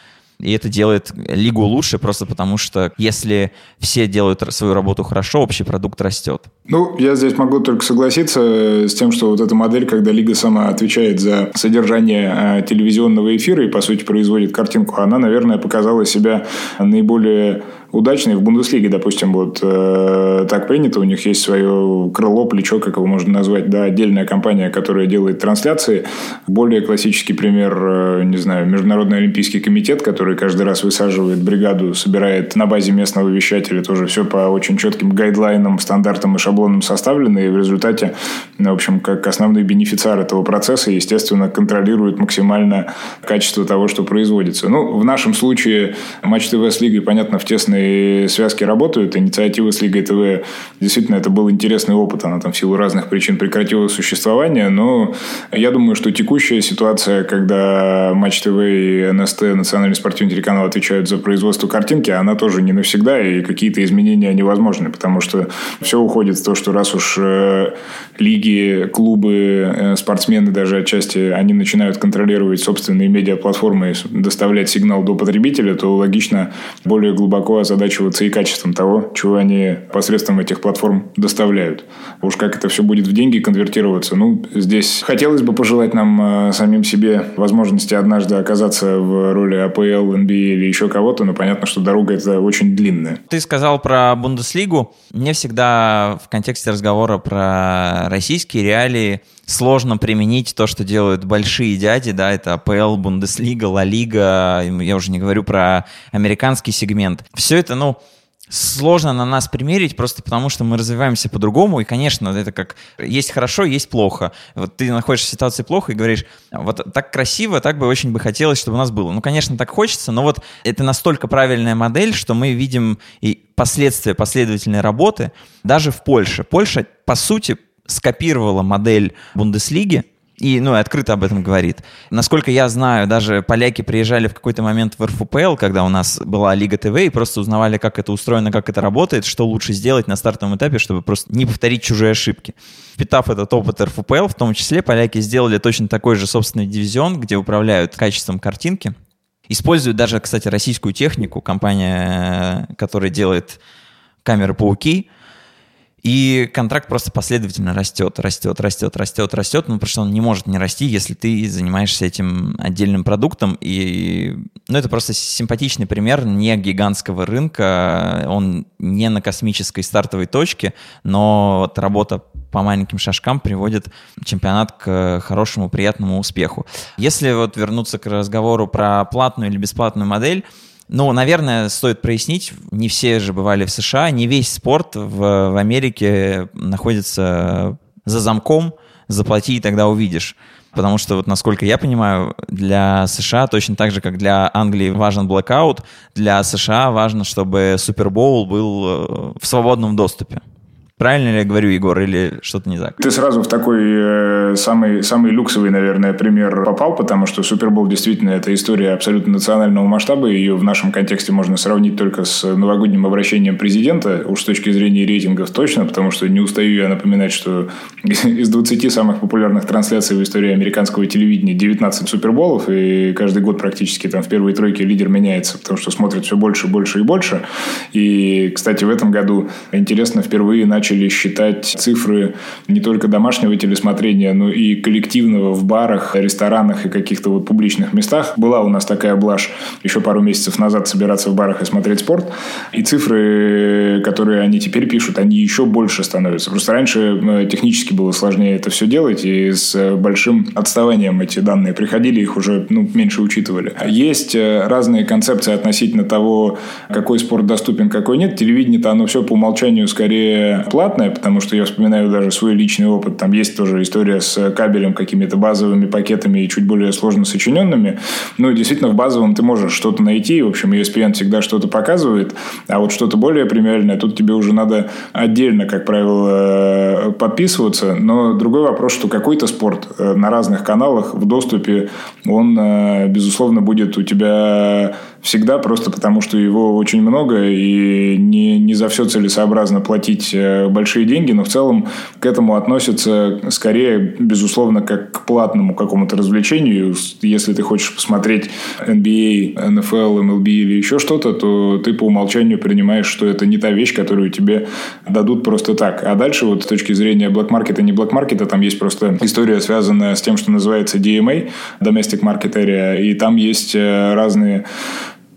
И это делает лигу лучше, просто потому что если все делают свою работу хорошо, общий продукт растет. Ну, я здесь могу только согласиться с тем, что вот эта модель, когда лига сама отвечает за содержание а, телевизионного эфира и, по сути, производит картинку, она, наверное, показала себя наиболее удачные в Бундеслиге, допустим, вот э, так принято, у них есть свое крыло, плечо, как его можно назвать, да, отдельная компания, которая делает трансляции. Более классический пример, э, не знаю, Международный Олимпийский комитет, который каждый раз высаживает бригаду, собирает на базе местного вещателя, тоже все по очень четким гайдлайнам, стандартам и шаблонам составлено, и в результате, в общем, как основной бенефициар этого процесса, естественно, контролирует максимально качество того, что производится. Ну, в нашем случае Матч ТВ с Лигой, понятно, в тесной классные связки работают. Инициатива с Лигой ТВ, действительно, это был интересный опыт. Она там в силу разных причин прекратила существование. Но я думаю, что текущая ситуация, когда Матч ТВ и НСТ, Национальный спортивный телеканал, отвечают за производство картинки, она тоже не навсегда, и какие-то изменения невозможны, потому что все уходит в то, что раз уж э, лиги, клубы, э, спортсмены даже отчасти, они начинают контролировать собственные медиаплатформы и доставлять сигнал до потребителя, то логично более глубоко озадачиваться и качеством того, чего они посредством этих платформ доставляют. Уж как это все будет в деньги конвертироваться, ну, здесь хотелось бы пожелать нам э, самим себе возможности однажды оказаться в роли АПЛ, NBA или еще кого-то, но понятно, что дорога это очень длинная. Ты сказал про Бундеслигу. Мне всегда в контексте разговора про российские реалии сложно применить то, что делают большие дяди, да, это АПЛ, Бундеслига, Ла Лига, я уже не говорю про американский сегмент. Все это, ну, сложно на нас примерить просто потому, что мы развиваемся по-другому, и, конечно, это как есть хорошо, есть плохо. Вот ты находишься в ситуации плохо и говоришь, вот так красиво, так бы очень бы хотелось, чтобы у нас было. Ну, конечно, так хочется, но вот это настолько правильная модель, что мы видим и последствия последовательной работы даже в Польше. Польша, по сути, скопировала модель Бундеслиги, и, ну, открыто об этом говорит. Насколько я знаю, даже поляки приезжали в какой-то момент в РФПЛ, когда у нас была Лига ТВ, и просто узнавали, как это устроено, как это работает, что лучше сделать на стартовом этапе, чтобы просто не повторить чужие ошибки. Впитав этот опыт РФПЛ, в том числе поляки сделали точно такой же собственный дивизион, где управляют качеством картинки. Используют даже, кстати, российскую технику, компания, которая делает камеры пауки, и контракт просто последовательно растет, растет, растет, растет, растет, ну, потому что он не может не расти, если ты занимаешься этим отдельным продуктом. И, ну, это просто симпатичный пример не гигантского рынка, он не на космической стартовой точке, но вот работа по маленьким шажкам приводит чемпионат к хорошему, приятному успеху. Если вот вернуться к разговору про платную или бесплатную модель, ну, наверное, стоит прояснить, не все же бывали в США, не весь спорт в, в Америке находится за замком, заплати и тогда увидишь. Потому что, вот насколько я понимаю, для США точно так же, как для Англии важен блокаут, для США важно, чтобы Супербоул был э, в свободном доступе. Правильно ли я говорю, Егор, или что-то не так? Ты сразу в такой э, самый, самый люксовый, наверное, пример попал, потому что Супербол действительно это история абсолютно национального масштаба. Ее в нашем контексте можно сравнить только с новогодним обращением президента, уж с точки зрения рейтингов точно, потому что не устаю я напоминать, что из 20 самых популярных трансляций в истории американского телевидения 19 Суперболов, и каждый год практически там в первой тройке лидер меняется, потому что смотрят все больше, больше и больше. И, кстати, в этом году интересно впервые начали начали считать цифры не только домашнего телесмотрения, но и коллективного в барах, ресторанах и каких-то вот публичных местах. Была у нас такая блажь еще пару месяцев назад собираться в барах и смотреть спорт. И цифры, которые они теперь пишут, они еще больше становятся. Просто раньше э, технически было сложнее это все делать, и с большим отставанием эти данные приходили, их уже ну, меньше учитывали. Есть э, разные концепции относительно того, какой спорт доступен, какой нет. Телевидение-то оно все по умолчанию скорее платная, потому что я вспоминаю даже свой личный опыт. Там есть тоже история с кабелем, какими-то базовыми пакетами и чуть более сложно сочиненными. Ну, действительно, в базовом ты можешь что-то найти. В общем, ESPN всегда что-то показывает. А вот что-то более премиальное, тут тебе уже надо отдельно, как правило, подписываться. Но другой вопрос, что какой-то спорт э, на разных каналах в доступе, он, э, безусловно, будет у тебя всегда, просто потому что его очень много, и не, не за все целесообразно платить э, большие деньги, но в целом к этому относятся скорее, безусловно, как к платному какому-то развлечению. Если ты хочешь посмотреть NBA, NFL, MLB или еще что-то, то ты по умолчанию принимаешь, что это не та вещь, которую тебе дадут просто так. А дальше вот с точки зрения market, не market, там есть просто история, связанная с тем, что называется DMA, Domestic Market Area, и там есть э, разные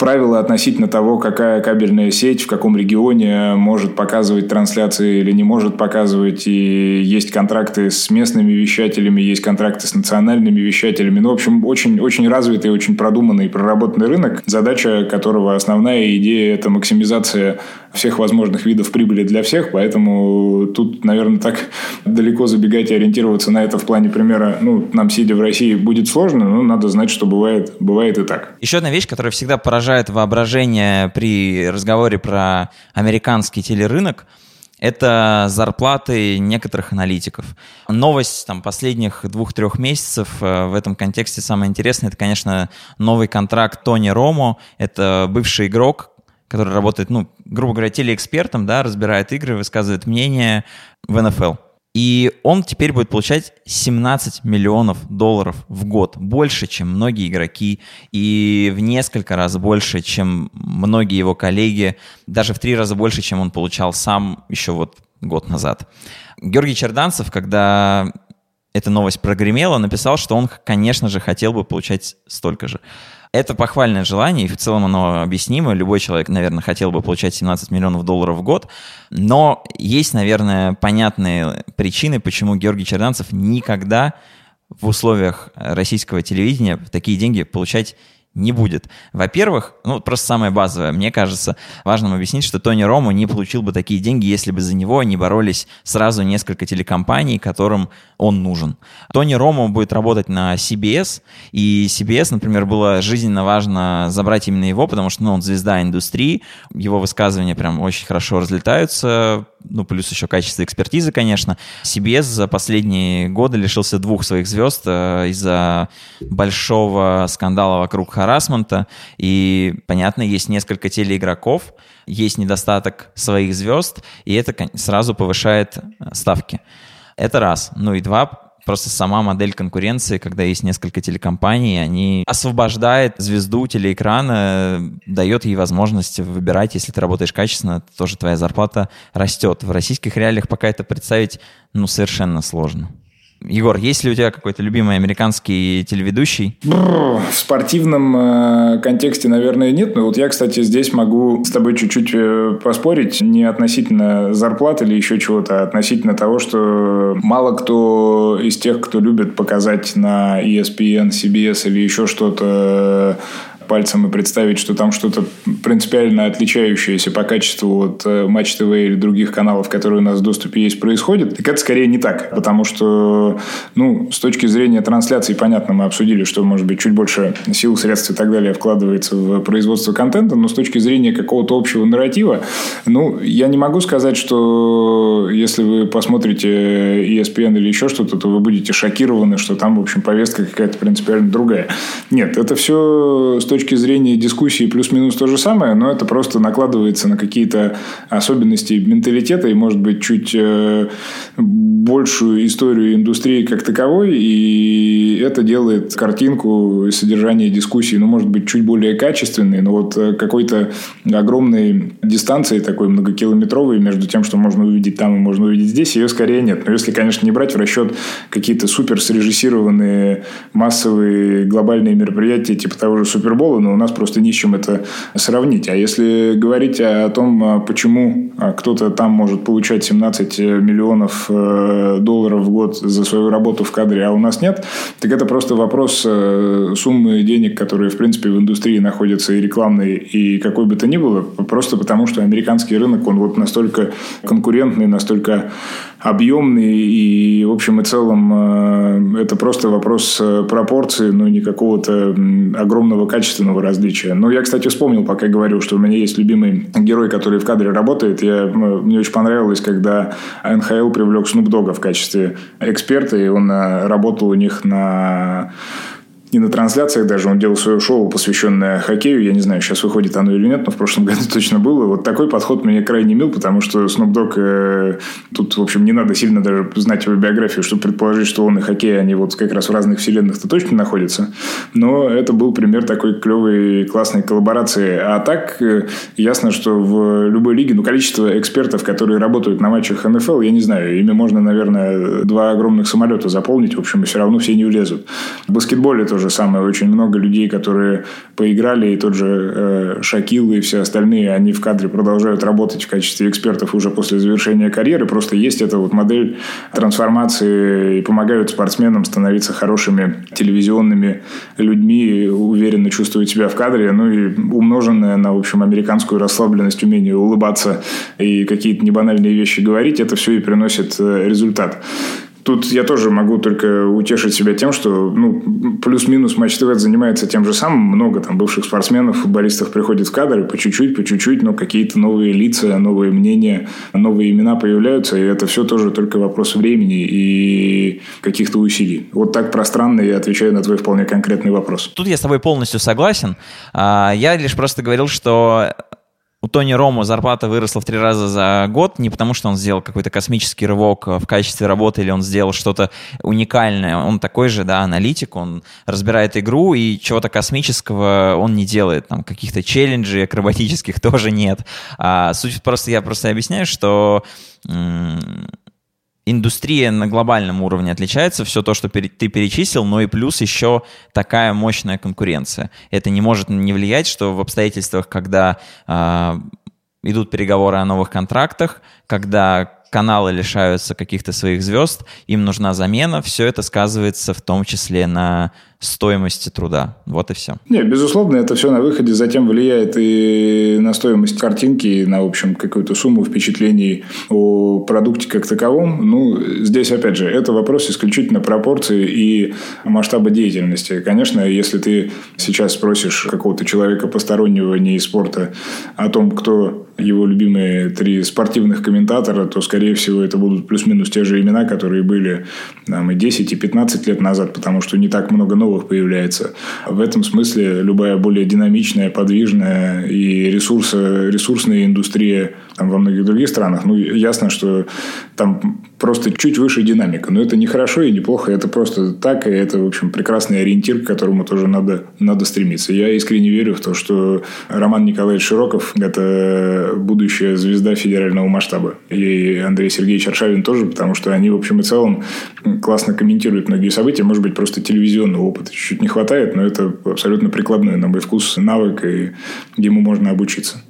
правила относительно того, какая кабельная сеть в каком регионе может показывать трансляции или не может показывать. И есть контракты с местными вещателями, есть контракты с национальными вещателями. Ну, в общем, очень, очень развитый, очень продуманный проработанный рынок, задача которого основная идея – это максимизация всех возможных видов прибыли для всех, поэтому тут, наверное, так далеко забегать и ориентироваться на это в плане примера, ну, нам, сидя в России, будет сложно, но надо знать, что бывает, бывает и так. Еще одна вещь, которая всегда поражает воображение при разговоре про американский телерынок – это зарплаты некоторых аналитиков. Новость там, последних двух-трех месяцев э, в этом контексте самое интересное, это, конечно, новый контракт Тони Ромо. Это бывший игрок, который работает, ну, грубо говоря, телеэкспертом, да, разбирает игры, высказывает мнение в НФЛ. И он теперь будет получать 17 миллионов долларов в год. Больше, чем многие игроки. И в несколько раз больше, чем многие его коллеги. Даже в три раза больше, чем он получал сам еще вот год назад. Георгий Черданцев, когда эта новость прогремела, написал, что он, конечно же, хотел бы получать столько же. Это похвальное желание, и в целом оно объяснимо. Любой человек, наверное, хотел бы получать 17 миллионов долларов в год. Но есть, наверное, понятные причины, почему Георгий Черданцев никогда в условиях российского телевидения такие деньги получать не будет. Во-первых, ну, просто самое базовое, мне кажется, важным объяснить, что Тони Рому не получил бы такие деньги, если бы за него не боролись сразу несколько телекомпаний, которым он нужен. Тони Рому будет работать на CBS, и CBS, например, было жизненно важно забрать именно его, потому что ну, он звезда индустрии, его высказывания прям очень хорошо разлетаются, ну, плюс еще качество экспертизы, конечно. CBS за последние годы лишился двух своих звезд э, из-за большого скандала вокруг харасмента. И, понятно, есть несколько телеигроков, есть недостаток своих звезд, и это сразу повышает э, ставки. Это раз. Ну и два, просто сама модель конкуренции, когда есть несколько телекомпаний, они освобождает звезду телеэкрана, дает ей возможность выбирать, если ты работаешь качественно, тоже твоя зарплата растет. В российских реалиях пока это представить, ну, совершенно сложно. Егор, есть ли у тебя какой-то любимый американский телеведущий? В спортивном э, контексте, наверное, нет. Но вот я, кстати, здесь могу с тобой чуть-чуть э, поспорить не относительно зарплат или еще чего-то, а относительно того, что мало кто из тех, кто любит показать на ESPN, CBS или еще что-то пальцем и представить, что там что-то принципиально отличающееся по качеству от э, Матч ТВ или других каналов, которые у нас в доступе есть, происходит, так это скорее не так. Потому что, ну, с точки зрения трансляции, понятно, мы обсудили, что, может быть, чуть больше сил, средств и так далее вкладывается в производство контента, но с точки зрения какого-то общего нарратива, ну, я не могу сказать, что если вы посмотрите ESPN или еще что-то, то вы будете шокированы, что там, в общем, повестка какая-то принципиально другая. Нет, это все с точки зрения дискуссии плюс-минус то же самое, но это просто накладывается на какие-то особенности менталитета и, может быть, чуть э, большую историю индустрии как таковой, и это делает картинку и содержание дискуссии, ну, может быть, чуть более качественной, но вот э, какой-то огромной дистанции такой многокилометровой между тем, что можно увидеть там и можно увидеть здесь, ее скорее нет. Но если, конечно, не брать в расчет какие-то супер срежиссированные массовые глобальные мероприятия, типа того же Супербола, Супербола, но у нас просто не с чем это сравнить. А если говорить о том, а, почему а, кто-то там может получать 17 миллионов э, долларов в год за свою работу в кадре, а у нас нет, так это просто вопрос э, суммы денег, которые, в принципе, в индустрии находятся и рекламной, и какой бы то ни было, просто потому что американский рынок, он вот настолько конкурентный, настолько объемный, и в общем и целом э, это просто вопрос пропорции, но не какого-то огромного качественного различия. Но я, кстати, вспомнил, пока говорил, что у меня есть любимый герой, который в кадре работает. Я, мне очень понравилось, когда НХЛ привлек Снуп Дога в качестве эксперта, и он э, работал у них на и на трансляциях даже он делал свое шоу, посвященное хоккею. Я не знаю, сейчас выходит оно или нет, но в прошлом году точно было. Вот такой подход мне крайне мил, потому что Snoop э, тут, в общем, не надо сильно даже знать его биографию, чтобы предположить, что он и хоккей, они вот как раз в разных вселенных-то точно находятся. Но это был пример такой клевой, классной коллаборации. А так, э, ясно, что в любой лиге, ну, количество экспертов, которые работают на матчах НФЛ, я не знаю, ими можно, наверное, два огромных самолета заполнить, в общем, и все равно все не влезут. В баскетболе то же самое. Очень много людей, которые поиграли, и тот же э, Шакил и все остальные, они в кадре продолжают работать в качестве экспертов уже после завершения карьеры. Просто есть эта вот модель трансформации и помогают спортсменам становиться хорошими телевизионными людьми, уверенно чувствовать себя в кадре, ну и умноженное на, в общем, американскую расслабленность, умение улыбаться и какие-то небанальные вещи говорить, это все и приносит э, результат. Тут я тоже могу только утешить себя тем, что ну, плюс-минус Матч ТВ занимается тем же самым. Много там бывших спортсменов, футболистов приходит в кадры по чуть-чуть, по чуть-чуть, но какие-то новые лица, новые мнения, новые имена появляются, и это все тоже только вопрос времени и каких-то усилий. Вот так пространно я отвечаю на твой вполне конкретный вопрос. Тут я с тобой полностью согласен. А, я лишь просто говорил, что у Тони Ромо зарплата выросла в три раза за год, не потому что он сделал какой-то космический рывок в качестве работы или он сделал что-то уникальное. Он такой же, да, аналитик, он разбирает игру, и чего-то космического он не делает. Там каких-то челленджей акробатических тоже нет. А суть просто, я просто объясняю, что индустрия на глобальном уровне отличается, все то, что ты перечислил, но и плюс еще такая мощная конкуренция. Это не может не влиять, что в обстоятельствах, когда э, идут переговоры о новых контрактах, когда каналы лишаются каких-то своих звезд, им нужна замена, все это сказывается в том числе на стоимости труда. Вот и все. Не, безусловно, это все на выходе затем влияет и на стоимость картинки, и на, в общем, какую-то сумму впечатлений о продукте как таковом. Ну, здесь, опять же, это вопрос исключительно пропорции и масштаба деятельности. Конечно, если ты сейчас спросишь какого-то человека постороннего, не из спорта, о том, кто его любимые три спортивных комментатора, то, скорее всего, это будут плюс-минус те же имена, которые были там, и 10, и 15 лет назад, потому что не так много новых появляется. В этом смысле любая более динамичная, подвижная и ресурса, ресурсная индустрия там, во многих других странах, ну, ясно, что там просто чуть выше динамика. Но это не хорошо и не плохо, это просто так, и это, в общем, прекрасный ориентир, к которому тоже надо, надо стремиться. Я искренне верю в то, что Роман Николаевич Широков – это будущая звезда федерального масштаба. И Андрей Сергеевич Аршавин тоже, потому что они, в общем и целом, классно комментируют многие события. Может быть, просто телевизионного опыта чуть-чуть не хватает, но это абсолютно прикладной, на мой вкус, навык, и ему можно обучиться.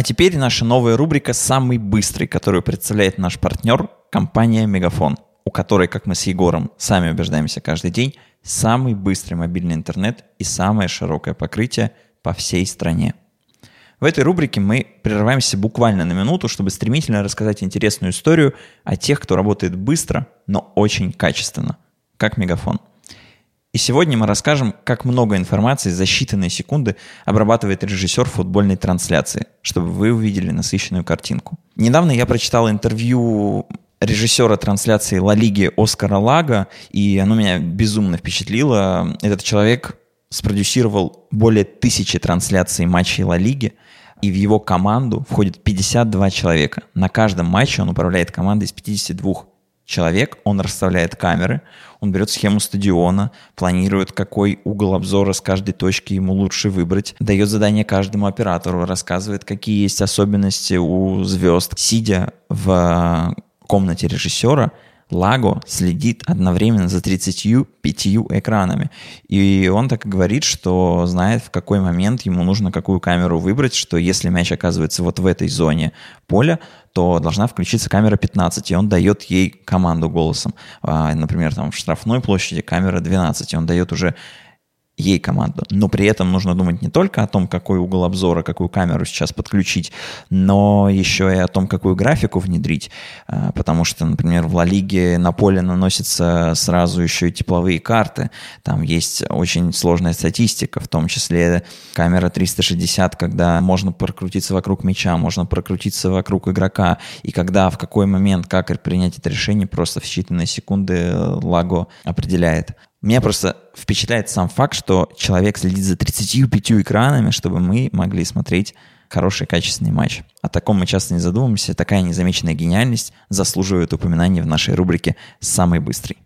А теперь наша новая рубрика «Самый быстрый», которую представляет наш партнер – компания «Мегафон», у которой, как мы с Егором сами убеждаемся каждый день, самый быстрый мобильный интернет и самое широкое покрытие по всей стране. В этой рубрике мы прерываемся буквально на минуту, чтобы стремительно рассказать интересную историю о тех, кто работает быстро, но очень качественно, как Мегафон. И сегодня мы расскажем, как много информации за считанные секунды обрабатывает режиссер футбольной трансляции, чтобы вы увидели насыщенную картинку. Недавно я прочитал интервью режиссера трансляции Ла Лиги Оскара Лага, и оно меня безумно впечатлило. Этот человек спродюсировал более тысячи трансляций матчей Ла Лиги, и в его команду входит 52 человека. На каждом матче он управляет командой из 52 человек, он расставляет камеры, он берет схему стадиона, планирует, какой угол обзора с каждой точки ему лучше выбрать, дает задание каждому оператору, рассказывает, какие есть особенности у звезд. Сидя в комнате режиссера, Лаго следит одновременно за 35 экранами. И он так и говорит, что знает, в какой момент ему нужно какую камеру выбрать, что если мяч оказывается вот в этой зоне поля, то должна включиться камера 15, и он дает ей команду голосом. А, например, там в штрафной площади камера 12, и он дает уже ей команду. Но при этом нужно думать не только о том, какой угол обзора, какую камеру сейчас подключить, но еще и о том, какую графику внедрить. А, потому что, например, в Ла Лиге на поле наносятся сразу еще и тепловые карты. Там есть очень сложная статистика, в том числе камера 360, когда можно прокрутиться вокруг мяча, можно прокрутиться вокруг игрока. И когда, в какой момент, как принять это решение, просто в считанные секунды Лаго определяет. Меня просто впечатляет сам факт, что человек следит за 35 экранами, чтобы мы могли смотреть хороший качественный матч. О таком мы часто не задумываемся. Такая незамеченная гениальность заслуживает упоминания в нашей рубрике «Самый быстрый».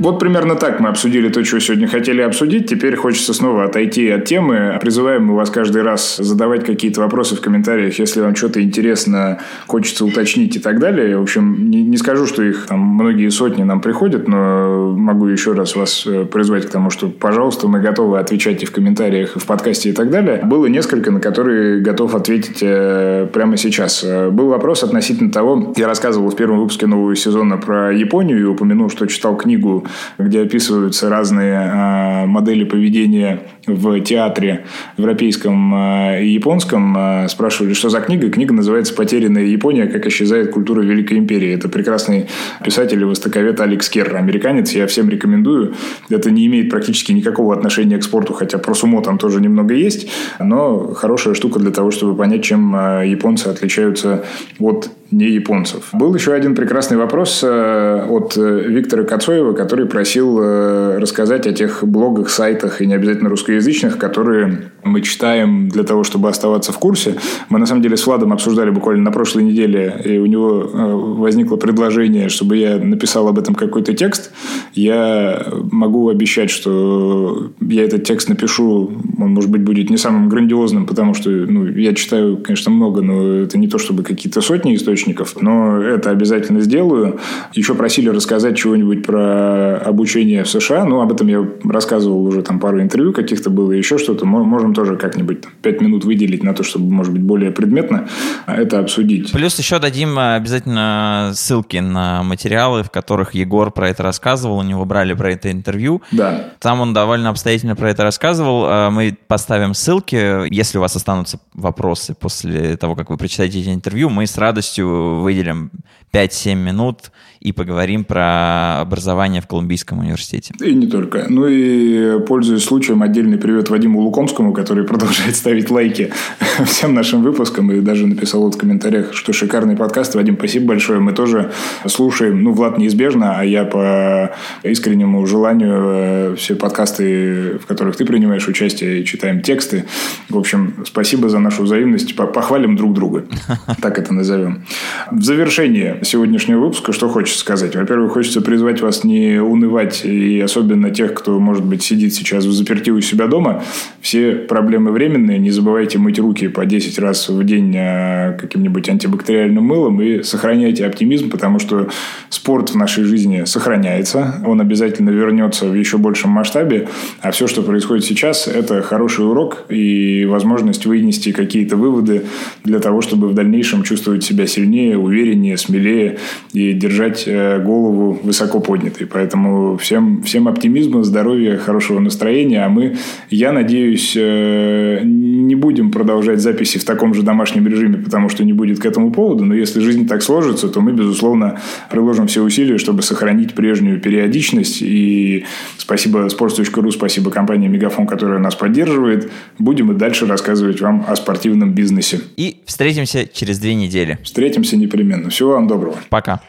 Вот примерно так мы обсудили то, что сегодня хотели обсудить. Теперь хочется снова отойти от темы. Призываем мы вас каждый раз задавать какие-то вопросы в комментариях, если вам что-то интересно, хочется уточнить и так далее. В общем, не, не скажу, что их там многие сотни нам приходят, но могу еще раз вас э, призвать к тому, что, пожалуйста, мы готовы отвечать и в комментариях, и в подкасте и так далее. Было несколько, на которые готов ответить э, прямо сейчас. Э, был вопрос относительно того, я рассказывал в первом выпуске нового сезона про Японию и упомянул, что читал книгу где описываются разные а, модели поведения в театре европейском а, и японском. А, спрашивали, что за книга. Книга называется «Потерянная Япония. Как исчезает культура Великой Империи». Это прекрасный писатель и востоковед Алекс Керр, американец. Я всем рекомендую. Это не имеет практически никакого отношения к спорту, хотя про сумо там тоже немного есть. Но хорошая штука для того, чтобы понять, чем японцы отличаются от не японцев. Был еще один прекрасный вопрос от э, Виктора Кацоева, который просил э, рассказать о тех блогах, сайтах и не обязательно русскоязычных, которые мы читаем для того, чтобы оставаться в курсе. Мы, на самом деле, с Владом обсуждали буквально на прошлой неделе, и у него возникло предложение, чтобы я написал об этом какой-то текст. Я могу обещать, что я этот текст напишу, он, может быть, будет не самым грандиозным, потому что ну, я читаю, конечно, много, но это не то, чтобы какие-то сотни источников, но это обязательно сделаю. Еще просили рассказать чего-нибудь про обучение в США, ну, об этом я рассказывал уже, там пару интервью каких-то было, еще что-то. Можем тоже как-нибудь пять минут выделить на то, чтобы, может быть, более предметно это обсудить. Плюс еще дадим э, обязательно ссылки на материалы, в которых Егор про это рассказывал, у него брали про это интервью. Да. Там он довольно обстоятельно про это рассказывал. Э, мы поставим ссылки. Если у вас останутся вопросы после того, как вы прочитаете эти интервью, мы с радостью выделим 5-7 минут и поговорим про образование в Колумбийском университете. И не только. Ну и, пользуясь случаем, отдельный привет Вадиму Лукомскому, который продолжает ставить лайки всем нашим выпускам и даже написал вот в комментариях, что шикарный подкаст. Вадим, спасибо большое. Мы тоже слушаем, ну, Влад неизбежно, а я по искреннему желанию э, все подкасты, в которых ты принимаешь участие, и читаем тексты. В общем, спасибо за нашу взаимность. Похвалим друг друга. Так это назовем. В завершение сегодняшнего выпуска что хочется сказать? Во-первых, хочется призвать вас не унывать, и особенно тех, кто, может быть, сидит сейчас в заперти у себя дома. Все проблемы временные. Не забывайте мыть руки по 10 раз в день а, каким-нибудь антибактериальным мылом и сохраняйте оптимизм, потому что спорт в нашей жизни сохраняется. Он обязательно вернется в еще большем масштабе. А все, что происходит сейчас, это хороший урок и возможность вынести какие-то выводы для того, чтобы в дальнейшем чувствовать себя сильнее, увереннее, смелее и держать э, голову высоко поднятой. Поэтому всем, всем оптимизма, здоровья, хорошего настроения. А мы, я надеюсь, э, не будем продолжать записи в таком же домашнем режиме, потому что не будет к этому повода. Но если жизнь так сложится, то мы, безусловно, приложим все усилия, чтобы сохранить прежнюю периодичность. И спасибо sports.ru, спасибо компании Мегафон, которая нас поддерживает. Будем и дальше рассказывать вам о спортивном бизнесе. И встретимся через две недели. Встретимся непременно. Всего вам доброго. Пока.